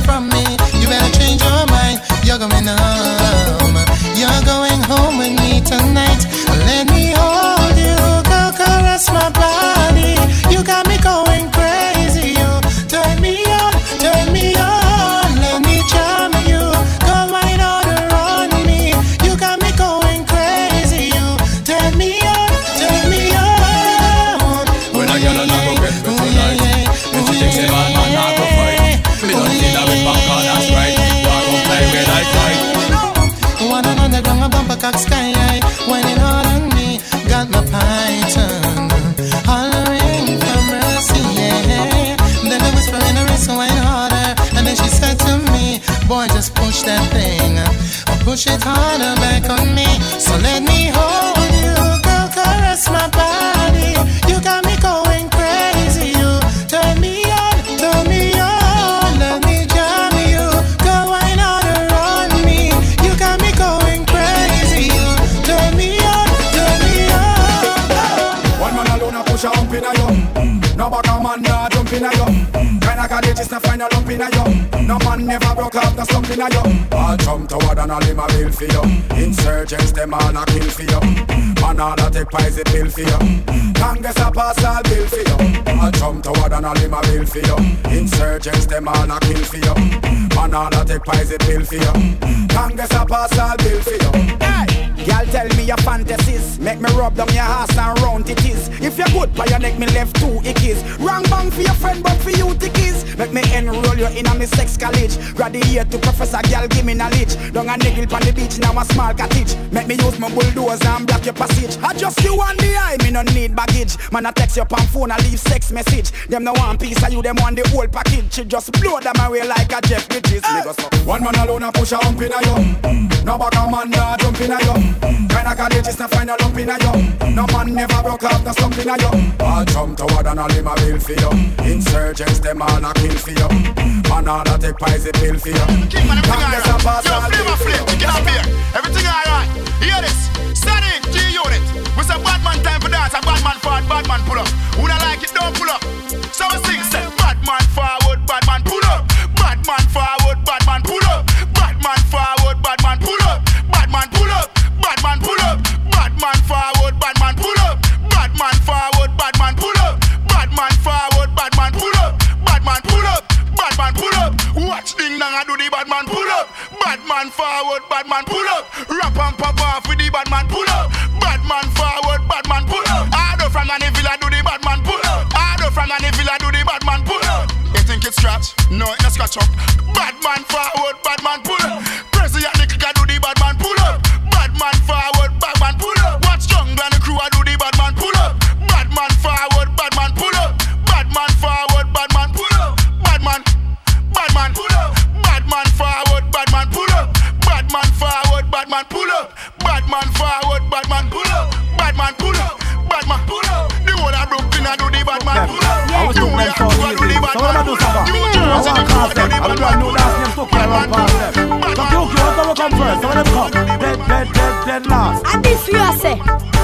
courageous, no find a lump inna yo. No man never broke off, no slump inna yo. All jump toward and all him a bill for you. Insurgents them all a kill for you. Man all a take poison pill for you. Congress a pass all bill for you. All jump toward and all him a bill for you. Insurgents them all a kill for you. Man all a take poison pill for you. Congress a pass all bill for you. Hey. Girl, tell me your fantasies. Make me rub down your ass and round it is. If you're good, by your neck, me left two ickies. Wrong bang for your friend, but for you tickies. Make me enroll you in a me sex college. Graduate to professor, girl, give me knowledge. Down a niggle on the beach, now a small cottage. Make me use my bulldozer and block your passage. I just you on the eye, me no need baggage. Man, I text you on phone, I leave sex message. Them no one piece of you, them want the whole package. She just blow them away like a Jeff Bridges. So. One man alone, I push a hump in a yo. No back a man, nah jump in a yo. Kinda courageous, no find a lump in a yo. No man never broke off, no slump in a yo. All jump toward and all him a bill for you. Insurgents, them all a kill for you. Man all a take poison pill for you. Congress a pass Yo, all flip bill a for flip, you. get up here. Everything alright. Hear this. Steady, G unit. We say bad man time for dance, a bad man forward, bad man pull up. Who don't like it, don't pull up. So we sing, say, bad man forward, do the bad man pull up. Bad man forward, bad man pull up. Rap and pop off with the bad man pull up. Bad man forward, bad man pull up. Ado from Nanny Villa do the bad man pull up. Ado from Nanny Villa do the bad man pull up. You think it's scratch? No, it not scratch up. Bad man forward, bad man pull up. I was The looking whole at of so Brooklyn I do easy. the bad So what I man do, pull up. Saba? New I Jersey want the to crew I pass do them. the I bad don't man know pull that up. name Tokyo I run past them. So Tokyo, what will come first? Some of them come. Dead, dead, dead, dead last. And this you I say.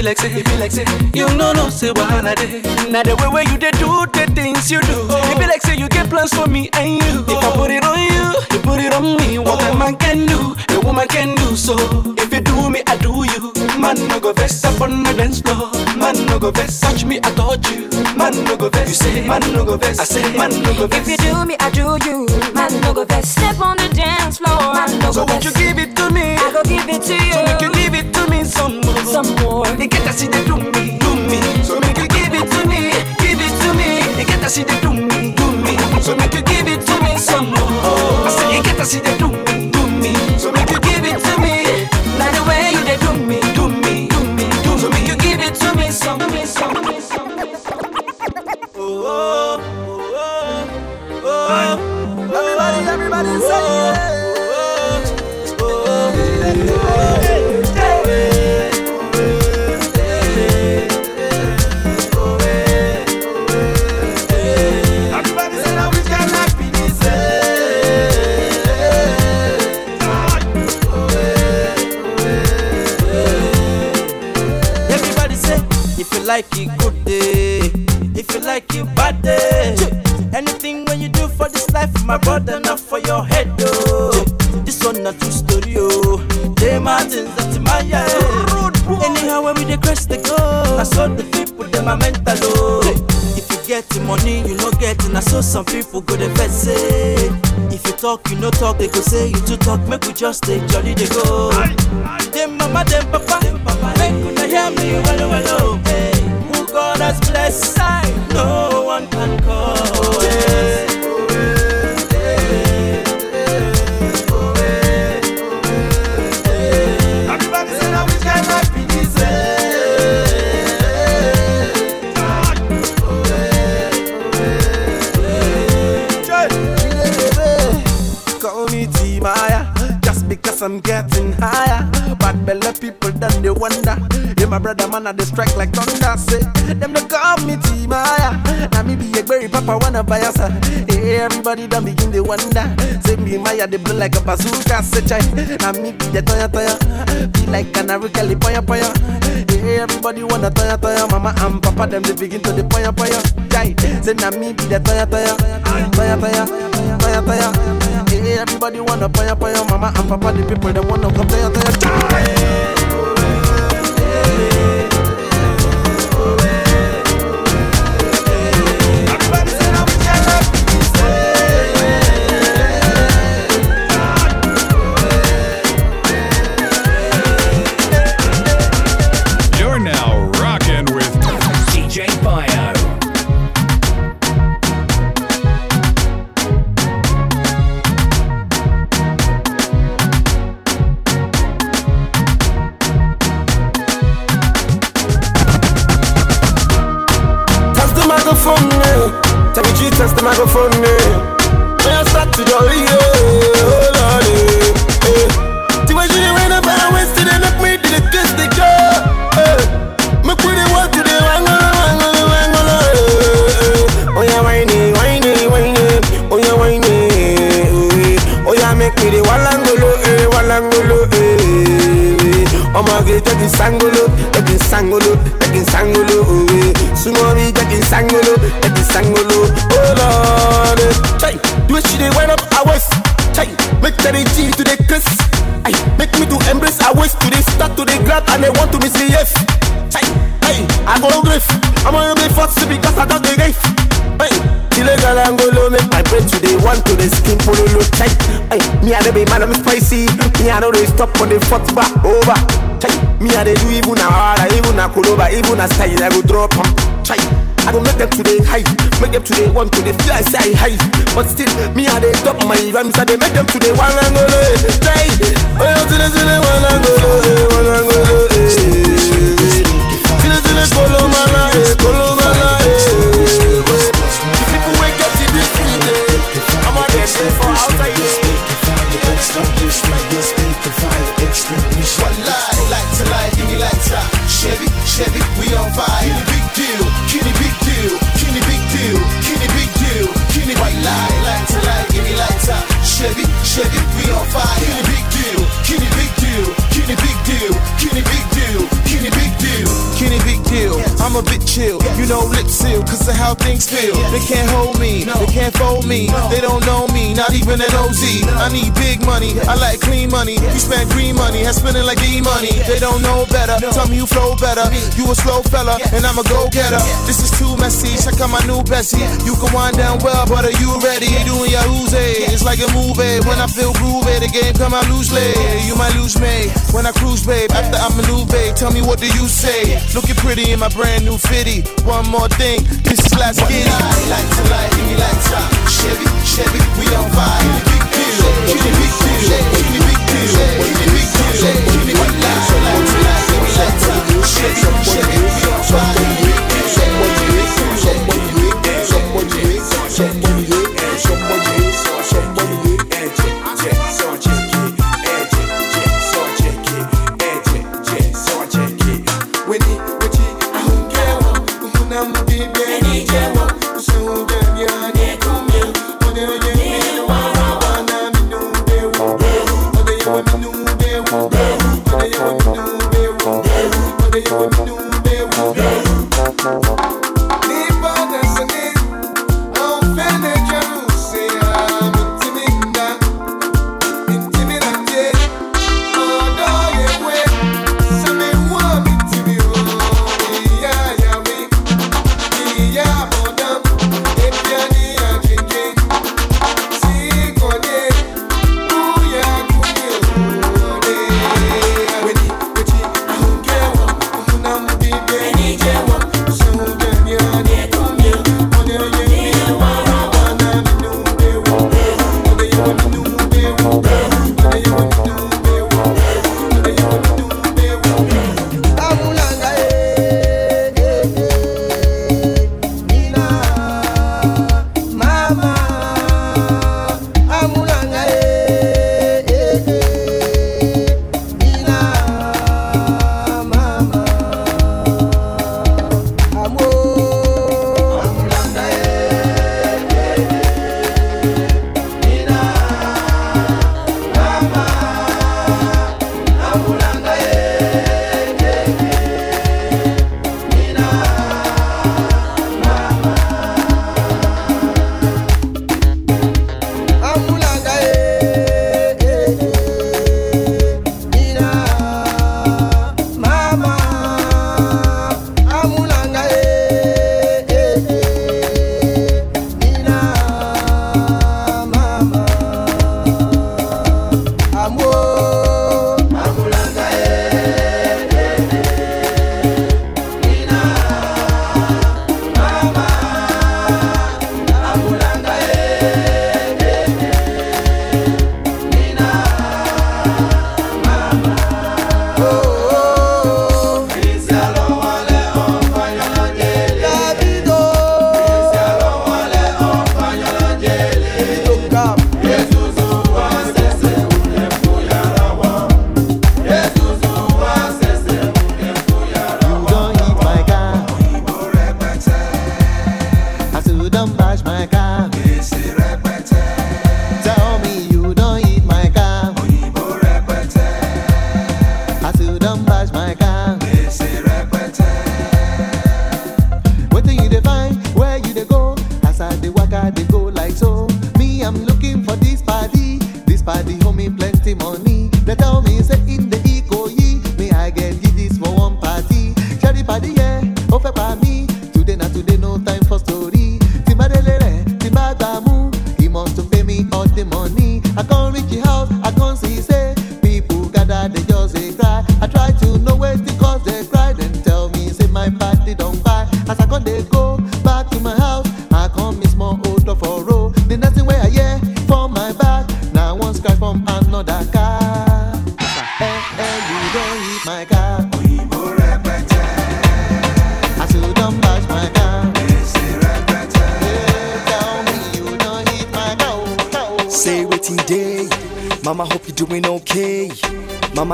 be like say, it be like say, you no know say wahala dey. Now the way where you dey do the things you do, it be like say you get plans for me and you. If I put it on you, you put it on me. What a man can do, a woman can do so. If you do me, I do you. Man no go vest up on the dance floor. Man no go vest touch me, I touch you. Man no go vest you say man no go vest I say man no go vest. If you do me, I do you. Man no go me. You get to see the do me, do me. So make you give it to me some more. I say you get to see the do me, do me. So make you give it to me. By the way you do me, do me, do me, do me. So make you give it to me some, me some, me some. Oh, oh, oh, oh. Everybody, everybody say Everybody You like it, bad. Anything when you do for this life, my brother, not for your head, though. This one not true story, oh. They mountains that's my Anyhow, when we dey cross the go, I saw the people, them are mental, oh. If you get the money, you no get it. I saw some people go the vex say. If you talk, you no talk, they go say you too talk. Make we just stay jolly, they go. Them mama, them papa, make una hear me well, well, oh. Hey, who God has blessed, no one can call. I'm getting higher. Bad belly people done they wonder my brother man I they strike like thunder Say. Them they call me Timaya Now me be a berry papa wanna buy us uh. Hey everybody done begin they wonder. Say Timaya they blow like a bazooka Say chai. Now me be the toya toya Be like canary kelly poya poya. Hey everybody wanna toya toya Mama and papa them they begin to the poya poya. Chai Say now me be the toya toya Toya toya Toya toya. Hey, everybody wanna paya paya, mama and papa, the people that wanna come there, there, I man I'm spicy. Me I know they stop on the foot back over. Chai, me I dey do even a hard, even a koloba, even a style I go drop 'em. Chai, I go make them today high, make them today want to feel I say high. But still, me I dey top my rhymes and they make them today one angolo. Chai, oh yeah, today today one angolo, eh, one angolo. eh. Today today kolo mana, eh, kolo chill. You cause of how things feel. They can't hold me, they can't fold me. They don't know me, not even an OZ. I need big money, I like clean money. You spend green money, I spend it like E money. They don't know better, tell me you flow better. You a slow fella, and I'm a go getter. This is too messy, check out my new Bessie. You can wind down well, but are you ready? Doing your Uzi, it's like a movie. When I feel groovy, the game come out loosely. You might lose me when I cruise, babe. After I'm a new babe, tell me what do you say? Looking pretty in my brand new fitty. One more thing, this is last kitty. Like to light, give me like top. Chevy, Chevy, we on fire. Big deal, big deal, big deal, give me big deal, give me one light. Like to light, give me like top. Chevy, Chevy, we on fire. Say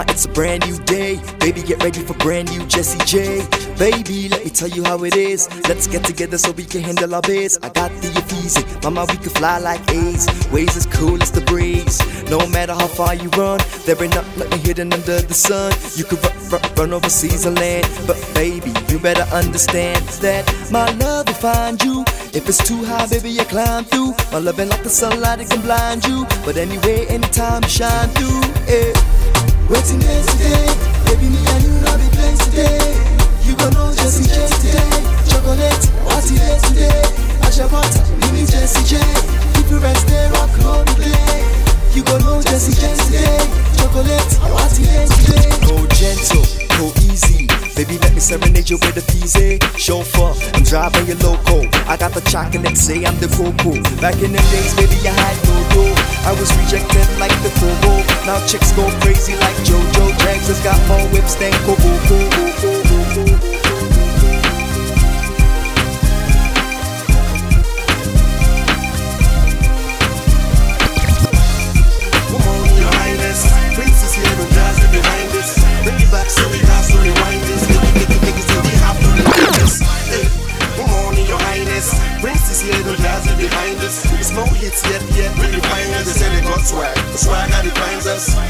It's a brand new day. Baby, get ready for brand new Jesse J. Baby, let me tell you how it is. Let's get together so we can handle our biz. I got the easy. Mama, we can fly like A's. Waves as cool as the breeze. No matter how far you run, there ain't not nothing hidden under the sun. You can run run, run overseas and land. But baby, you better understand that my love will find you. If it's too high, baby, you climb through. My love ain't like the sunlight, it can blind you. But anyway, anytime you shine through. Yeah. Waiting here today, baby, me and you be playing today. You gon' know J today. Chocolate, is today? Butter, me J. You rest there, me play. You gon' know J today. Chocolate, is today? Go gentle, go easy. Baby, let me serenade you with a eh? fizzy. Chauffeur, I'm driving your loco. I got the chocolate, say I'm the coco. Back in the days, baby, I had no dough. I was rejected like the Kobo. Now chicks go crazy like JoJo. Drags has got more whips than Kobo.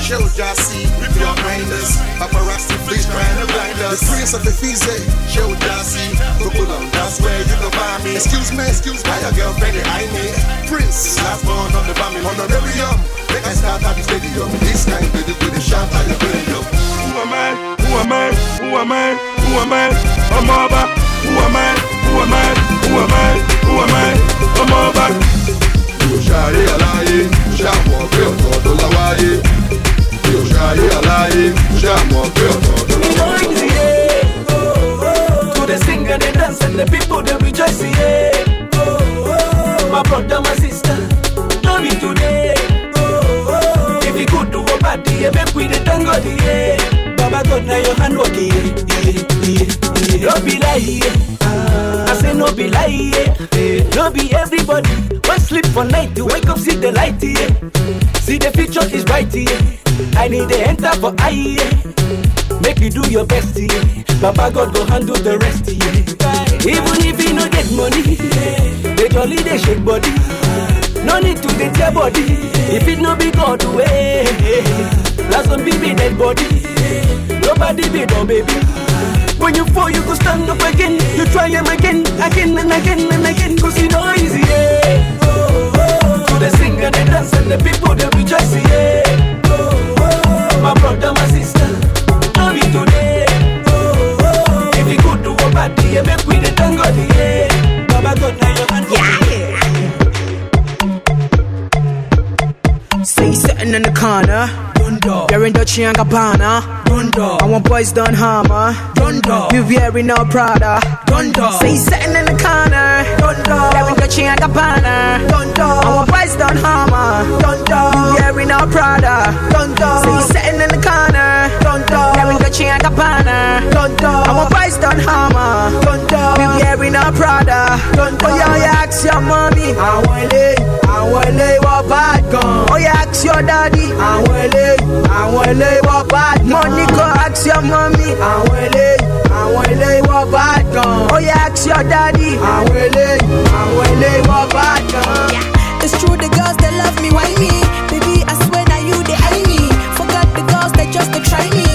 Defines us. Show Jassy, your grinders. Paparazzi, please trying to blind us. The Prince of the Fize, eh? show Jassy. Google on, that's where you can find me. Excuse me, excuse me, your girlfriend, I me. Prince, last born on the bomb, honorarium. Make I start at the stadium. This time, with the, with the shout at the radio. Who am I? Who am I? Who am I? Who am I? I'm over. Who am I? Who am I? Who am I? Who am I? I'm over. Mi ò ṣàyè aláyé, ṣàmọ̀ pé ọ̀tọ̀ tó láwáyé. To the dance and the people rejoice, yeah. Oh, oh, my brother, my sister, today. Oh, oh, if bad we. Baba your hand. No be lie. I say no be lie. No be everybody. One sleep for night to wake up, see the light, yeah. See the future is bright, yeah. I need to enter for I. Make you do your best, yeah. Baba God go handle the rest, yeah. Even if you no get money, they jolly they shake body. No need to dey your body. If it no be God way, last one be be dead body. Nobody be no baby. When you fall, you go stand up again. You try them again, again and again and again. Cause you know easy, yeah. Oh, oh, oh, to the singer, the dance and the people they rejoice, yeah. Oh, my brother, my sister, today. Oh, oh, if you could do a bad yeah, make we the thank God, yeah. Baba God, now your hand, yeah. Say sitting in the corner. You're in Dolce and Gabbana. I want boys done hammer. You wearing no Prada. Don't dump. Say sitting in the corner. Don't You're in Dolce and Gabbana. I want boys done hammer. You wearing no Prada. Don't dump. Say sitting in the corner. Don't You're in Dolce and Gabbana. I want boys done hammer. You wearing no Prada. Oh yeah, yeah, ask your mommy. I want it. It. What bad gun? Oh yeah, ask your daddy. I want it. I want it. What bad Money go ask your mommy. I want it. I want it. What bad gun? Oh yeah, ask your daddy. I want it. I want it. What bad gun? It's true, the girls they love me, why me? Baby, I swear now you they eye me. Forgot the girls they just to try me.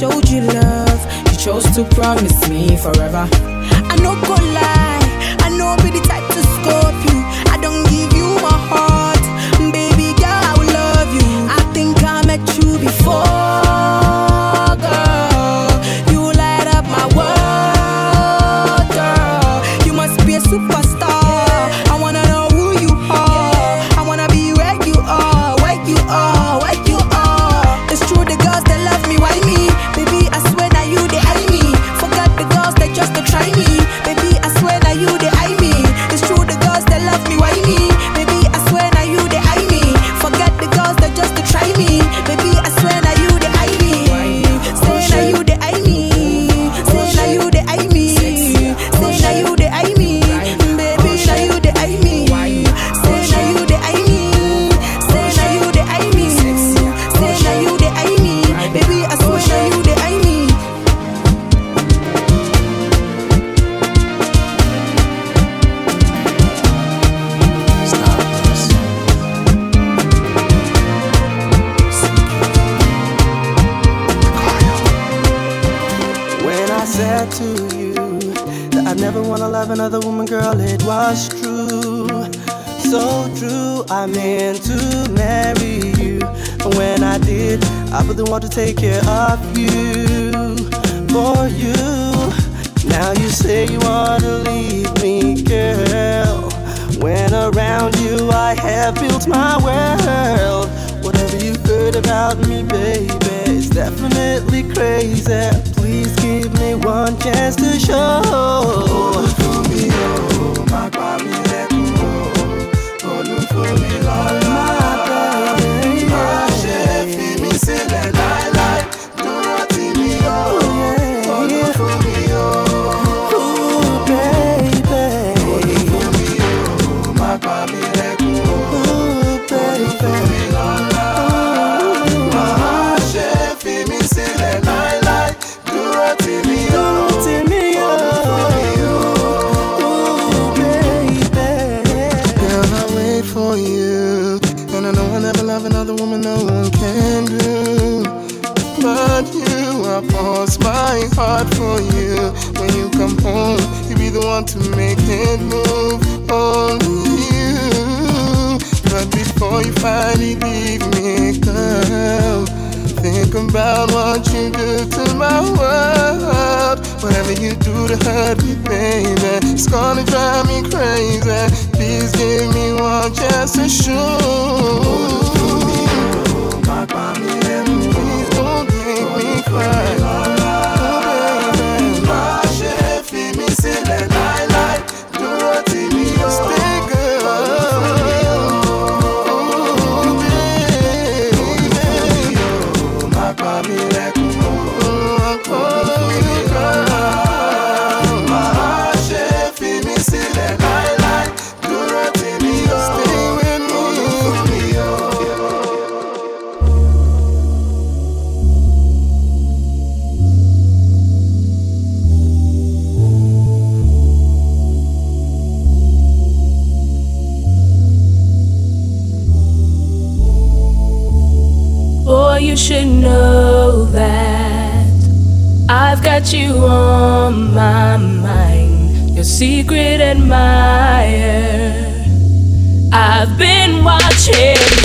Showed you love. You chose to promise me forever. I know go lie. I know be the type take care. drive me crazy. Please give me one chance to shoot. secret admirer. I've been watching.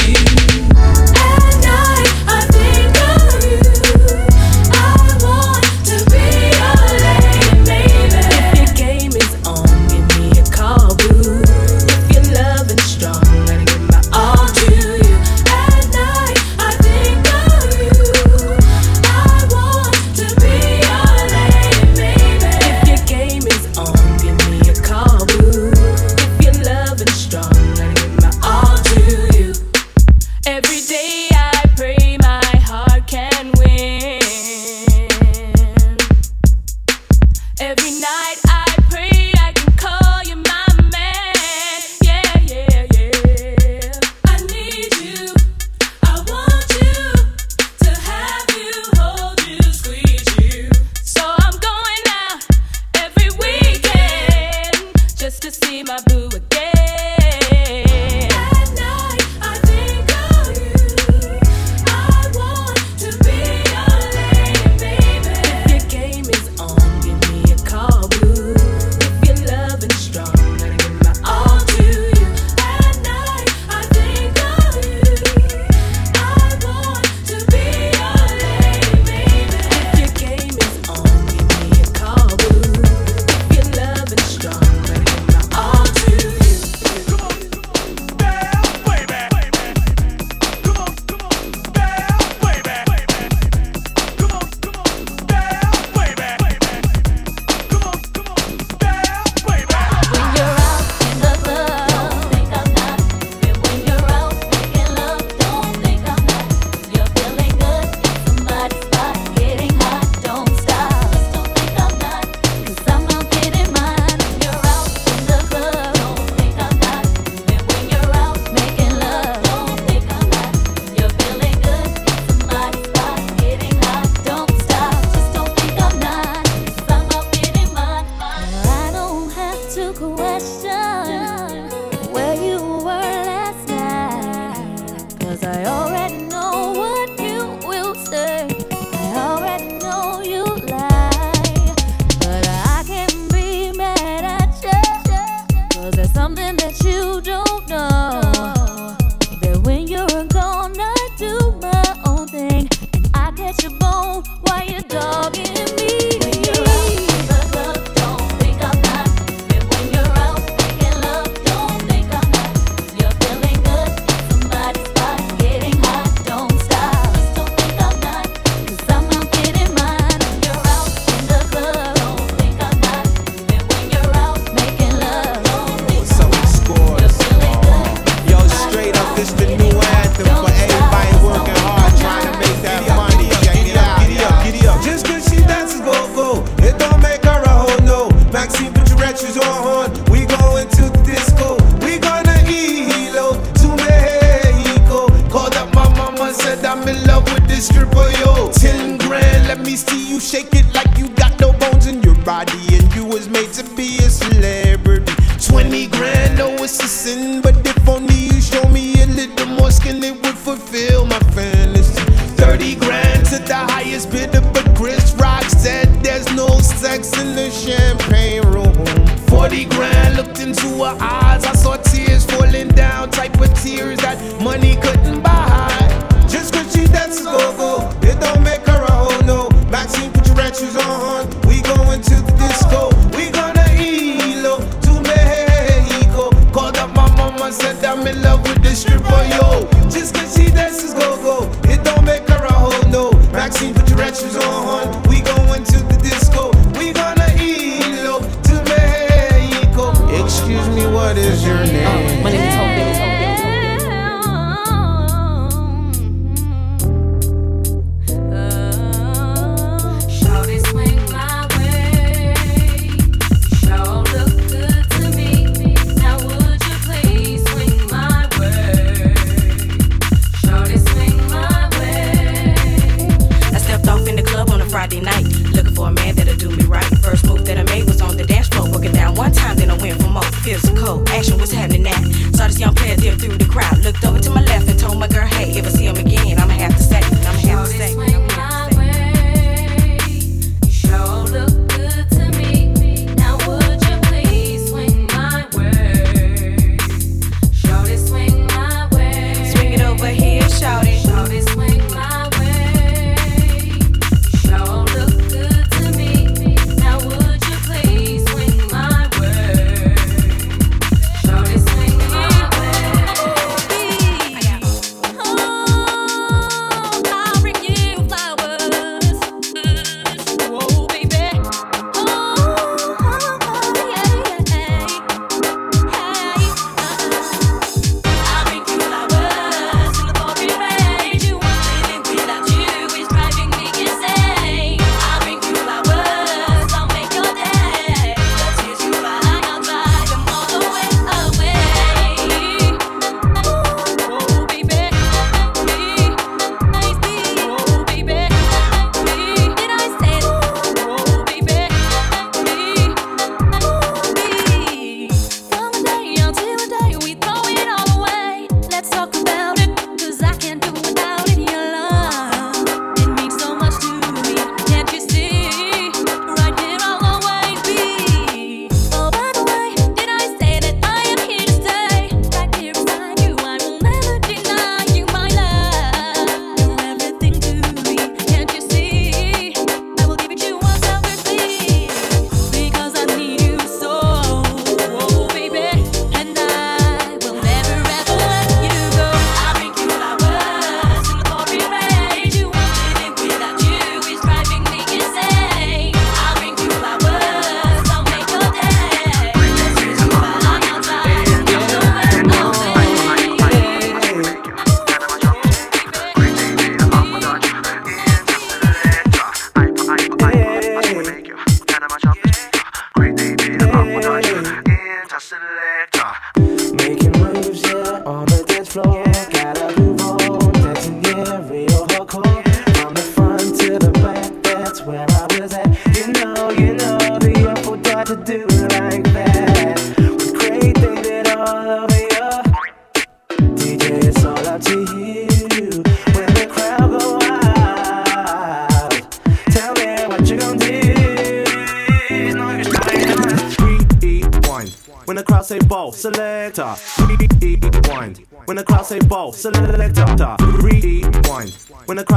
letter. Make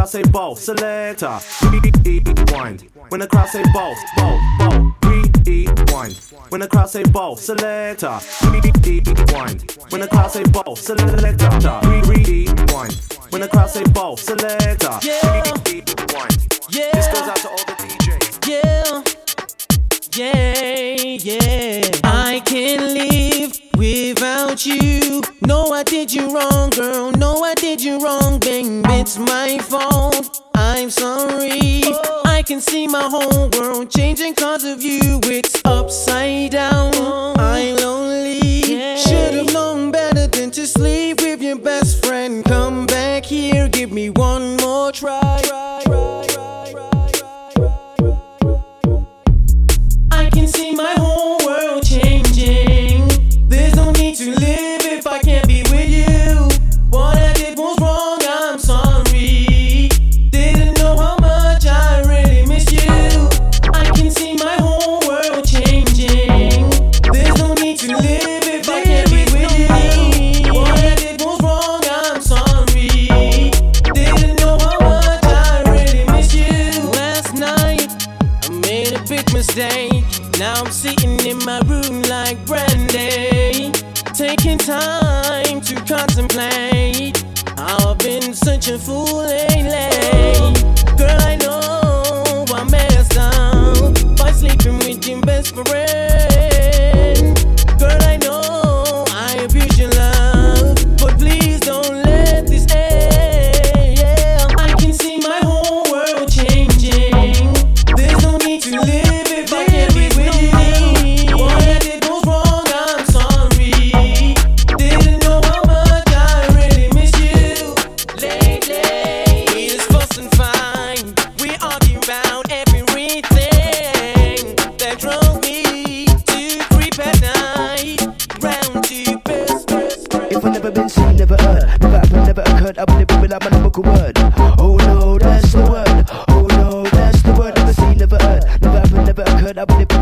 crowd say ball, selector, rewind. When the crowd say ball, ball, ball, rewind. When the crowd say ball, selector, rewind. When the crowd say ball, selector, rewind. When the crowd say ball, selector. Yeah. This goes out to all the DJs. Yeah. Yeah, yeah. I can leave without you. No, I did you wrong, girl. No, I did you wrong, babe. It's my fault. I'm sorry. I can see my whole world changing cause of you. It's upside down. I'm lonely. Should've known better than to sleep with your best friend. Come back here, give me one more try. Live if I can't be with you. What I did was wrong, I'm sorry. Didn't know how much I really miss you. I can see my whole world changing. There's no need to live if I can't be with you. What I did was wrong, I'm sorry. Didn't know how much I really miss you. Last night, I made a big mistake. Now I'm sitting time to contemplate I've been such a fool lately. Girl, I know I messed up by sleeping with your best friend.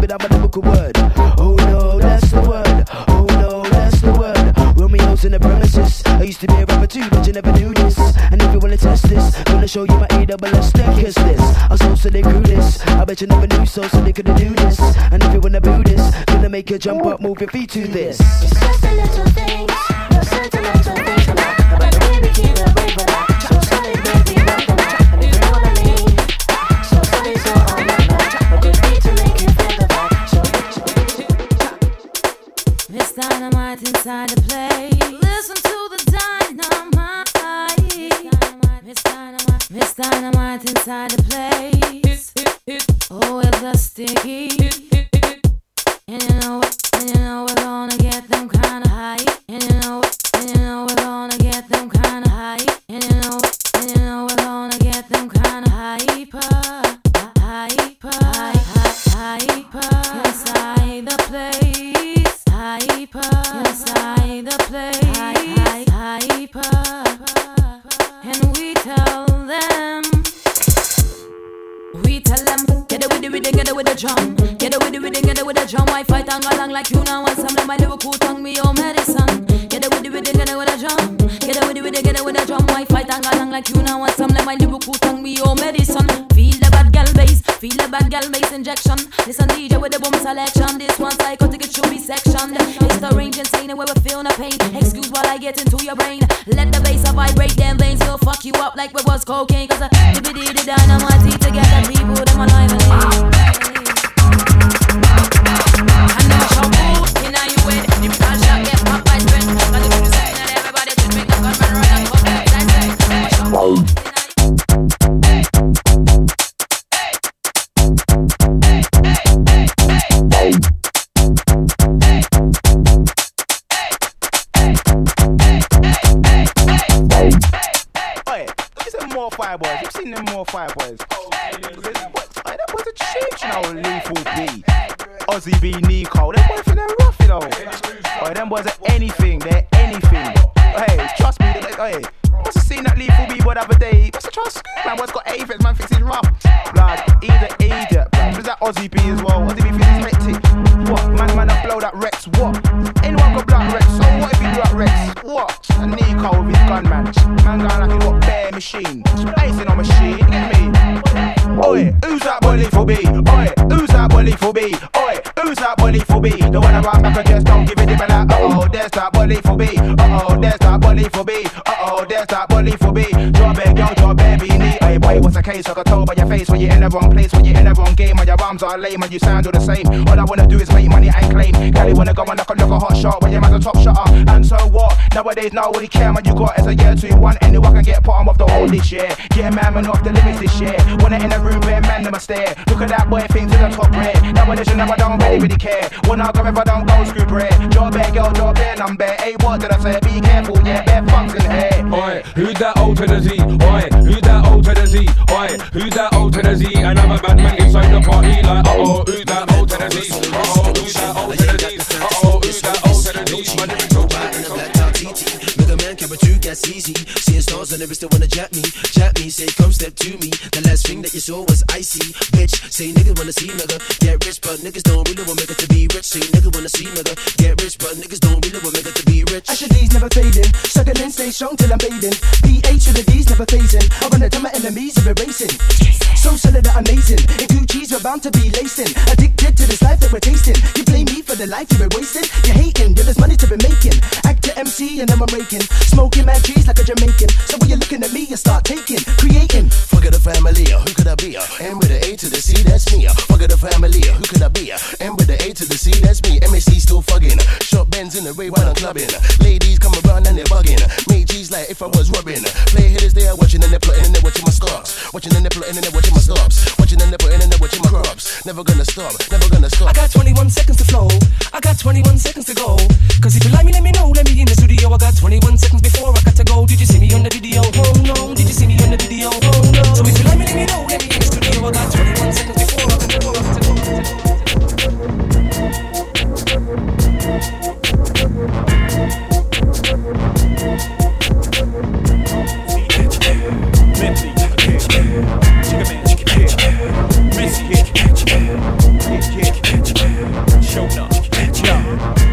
I live without my number word. Oh no, that's the word. Oh no, that's the word. Romeo's in the premises. I used to be a rapper too, but you never knew this. And if you wanna test this, gonna show you my A double S kiss this. I so so they grew this. I bet you never knew so, so they couldn't do this. And if you wanna do this, gonna make you jump up, move your feet to this. It's just a little thing, no sentimental thing, but baby can't Miss Dynamite inside the place. Listen to the dynamite. Miss Dynamite, Miss Dynamite inside the place. Oh, it's a sticky. And you know? And you know we're gonna get them kinda high. And you know? And you know we're gonna Inside the place. And we tell them. We tell them, get it with the get it with the. Get it with the get the drum. Why fight and go along like you now want some of my Liverpool tongue, me your medicine. Get it with the get it with the. Get it with the get the drum. Why fight and go along like you now want some of my Liverpool tongue, me your medicine. Feel the bad gal bass, feel the bad gal bass injection. Listen DJ with the boom selection. This one psychotic, it should be section. It's the range insane where we feel no pain. Excuse while I get into your brain. Let the bass vibrate them veins, will fuck you up like we was cocaine. Cause I did the dynamite together, people them alive and them fire boys. You've seen them more fire oh, boys. What- oi, that was a change, you know, Lethal B. Ozzie B, Neeko. Them boys are rough, you know. Oi, them boys are anything. They're anything. Hey, trust me. Hey, must have seen that Lethal B boy the other day. Must have trust. Man, boy's got aphids. Man thinks he's rough. Blood, he's an idiot. Blood. Was that Ozzie B as well? Ozzie B thinks he's hectic. What? Man, man, I blow that Rex. What? Anyone got blood Rex? So what if he do that Rex? What? And Neeko with his gun, man. Man going like he got bare machine. Seen no machine. Me? Oi, who's that boy Lethal B? Oi, who's that boy Lethal B? Oi, who's that boy Lethal B? The one around back, I just don't give it a and like, uh oh, there's that boy Lethal B. Uh oh, there's that bully for B. Uh oh, there's that bully for B. Drop it, yo, drop. Hey, what's the case. I got told by your face when you're in the wrong place, when you're in the wrong game, and your arms are lame and you sound all the same. All I wanna do is make money and claim. Kelly wanna go and knock a look a hot shot when your man's a top shotter. And so what? Nowadays, nobody care man you got as a year two one. Anyone can get bottom of the whole this year. Yeah, man, man off the limits this year. When I in the room, where man never stare. Look at that boy, things in the top red. Nowadays, you never don't really, really care. When I go if I don't go screw bread. Job bare, girl, job bare, I'm bare. Hey, what did I say? Be careful, yeah, bare fucks in here. Oi, who's that old to the Z? Oi, who's that old to the Z? Oi, who's that old Tennessee? the And I'm a bad man inside the party like, uh oh, who's that old Z? Uh oh, who's that old Z? Uh oh, who's that old to gas easy. Seeing stars and never still wanna jap me. Jap me, say come step to me. The last thing that you saw was icy. Bitch, say nigga wanna see nigga get rich, but niggas don't really want nigga to make it to be rich. Say nigga wanna see nigga get rich, but niggas don't really want nigga to make it to be rich. Asher D's never fading. Struggling, stay strong till I'm bathing. PH to the D's never phasing. I run it to my enemies of erasing. So solid that amazing. In Gucci's we're bound to be lacing. Addicted to this life that we're tasting. You blame me for the life you've been wasting. You're hating, yeah, there's money to be making. Act to MC and I'm raking. Smoking mad trees like a Jamaican. So when you're looking at me, you start taking, creating. Fuck the family, uh, who could I be? Uh? M with the A to the C, that's me. Uh. Fuck the family, uh, who could I be? Uh? M with the A to the C, that's me. MSC still fucking. Uh. Short bends in the way when I'm clubbing. Uh. Ladies come around and they're bugging. Uh. Make G's like if I was rubbing. Uh. Play hitters they are watching and they're plotting and they're watching my scars. Watching and they're plotting and they're watching my stops. Watching and they're and they're watching my crops. Never gonna stop, never gonna stop. I got 21 seconds to flow. I got 21 seconds to go. Cause if you like me, let me know. Let me in the studio. I got 21 seconds before I got to go. Did you see me on the video? Oh no. Did you see me on the video? Oh no. So if you like me, let me know. Let me in the studio. I got 21 seconds before I to go.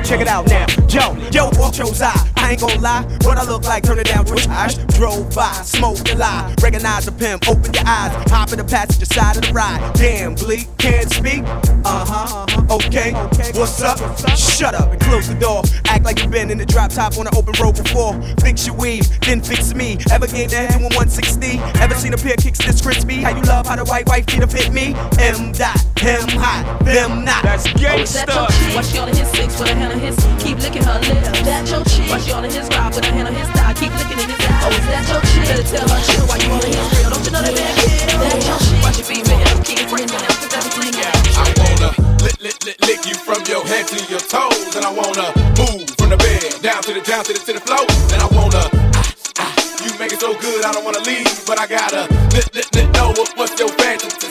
Check it out now. Yo, yo, what chose I? I ain't gon' lie. What I look like, turn it down, twitch eyes. Drove by, smoked a lie. Recognize a pimp, open your eyes. Hop in the passenger side of the ride. Damn, Bleek, can't speak. Uh huh, okay. What's up? Shut up and close the door. Act like you've been in the drop top on an open road before. Fix your weave, then fix me. Ever get that doing 160? Ever seen a pair kicks this crispy? How you love how the white wife feet have hit me? M dot, him hot, them not. That's Oh, is that your chick? Watch all of his six with a hand on his. Keep licking her lips. That your chick? All of his ride with a hand on his thigh. Keep licking in his eye. Oh, is that your chick? Better tell her chill while you all in his grill. Don't you know that man kid? That your chick? Watch your feet, man. Keep friends and cause everything else. I wanna lick, lick, lick, lick you from your head to your toes, and I wanna move from the bed down to the down to the to the floor, and I wanna. ah, ah, You make it so good, I don't wanna leave, but I gotta lick, lick, lick, know what, what's your fantasy.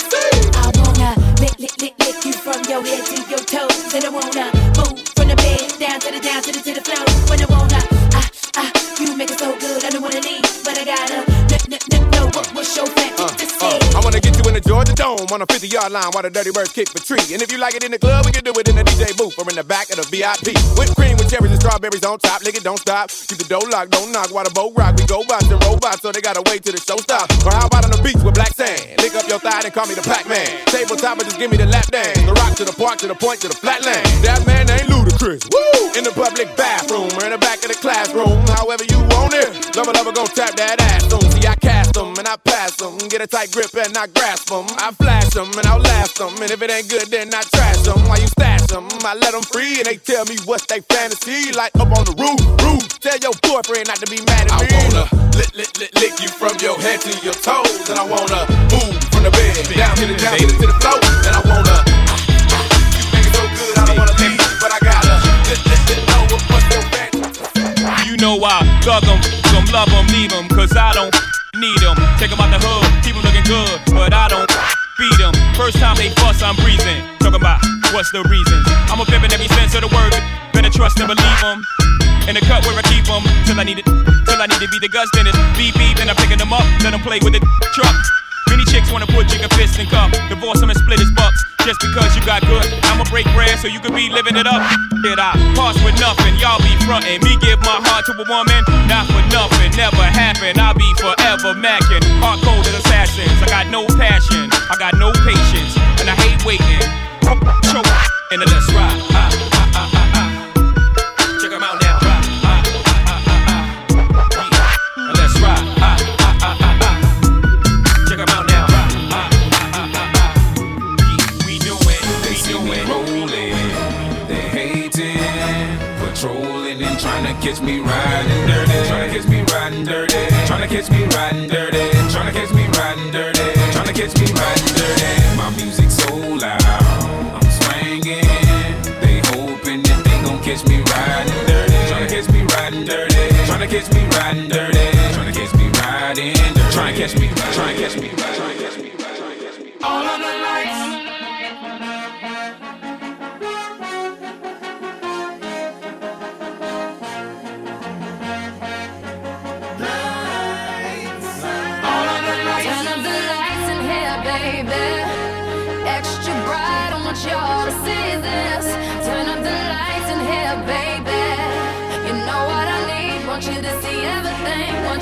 I wanna lick, lick, lick, lick you from your head to your toes. And I wanna move from the bed down to the down to the to the floor. When I wanna, ah, ah, you make it so good, I don't wanna leave. But I gotta n- n- n- know what was your fantasy. Uh, I wanna get you in the Georgia Dome on a 50 yard line while the Dirty Birds kick the tree. And if you like it in the club, we can do it in the DJ booth or in the back of the VIP. Whipped cream with cherries and strawberries on top. Lick it, don't stop. Keep the door locked, don't knock while the boat rock. We go bots and robots, so they gotta wait till the show stops. Or how about on the beach with black sand? Lick up your thigh and call me the Pac Man. Tabletop and just give me the lap dance. The rock to the park to the point to the flatland. That man ain't Ludacris. Woo! In the public bathroom or in the back of the classroom. However you want it. Lover, lover, gon' tap that ass soon. See, I cast them and I pass them. Get a tight grip and I grasp them. I flash them and I'll last them. And if it ain't good, then I trash them. While you stash them, I let them free and they tell me what's they fantasy. Like up on the roof, roof. Tell your boyfriend not to be mad at me. I wanna lick, lick, lick, lick you from your head to your toes. And I wanna move from the bed down to the down to the, floor. And I wanna. You make it so good, I don't wanna leave. But I gotta know I thug 'em, some love 'em, leave 'em, cause I don't need 'em. Take 'em out the hood, keep 'em looking good, but I don't feed 'em. First time they fuss, I'm breathing. Talking about what's the reasons. I'm a pimp in every sense of the word. Better trust and believe 'em. In the cut where I keep 'em, till I need it, till I need to be the guts, then it's beep beep, then I'm picking 'em up, let 'em play with the truck. Many chicks wanna put chicken fists in cup, divorce 'em and split his bucks. Just because you got good, I'ma break bread so you can be living it up. Did I pass with nothing? Y'all be frontin'. Me give my heart to a woman, not for nothing, never happen. I'll be forever macking. Hard cold as assassins. I got no passion, I got no patience, and I hate waiting. And let's ride. catch me riding dirty. Tryna catch me riding dirty. Tryna catch me riding dirty. Tryna catch me riding dirty. Tryna catch me riding dirty. My music so loud, I'm swinging. They hoping that they gon' catch me riding dirty. Tryna catch me riding dirty. Tryna catch me riding dirty. Tryna catch me riding dirty. Tryna catch me. Tryna catch me.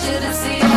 want you to see.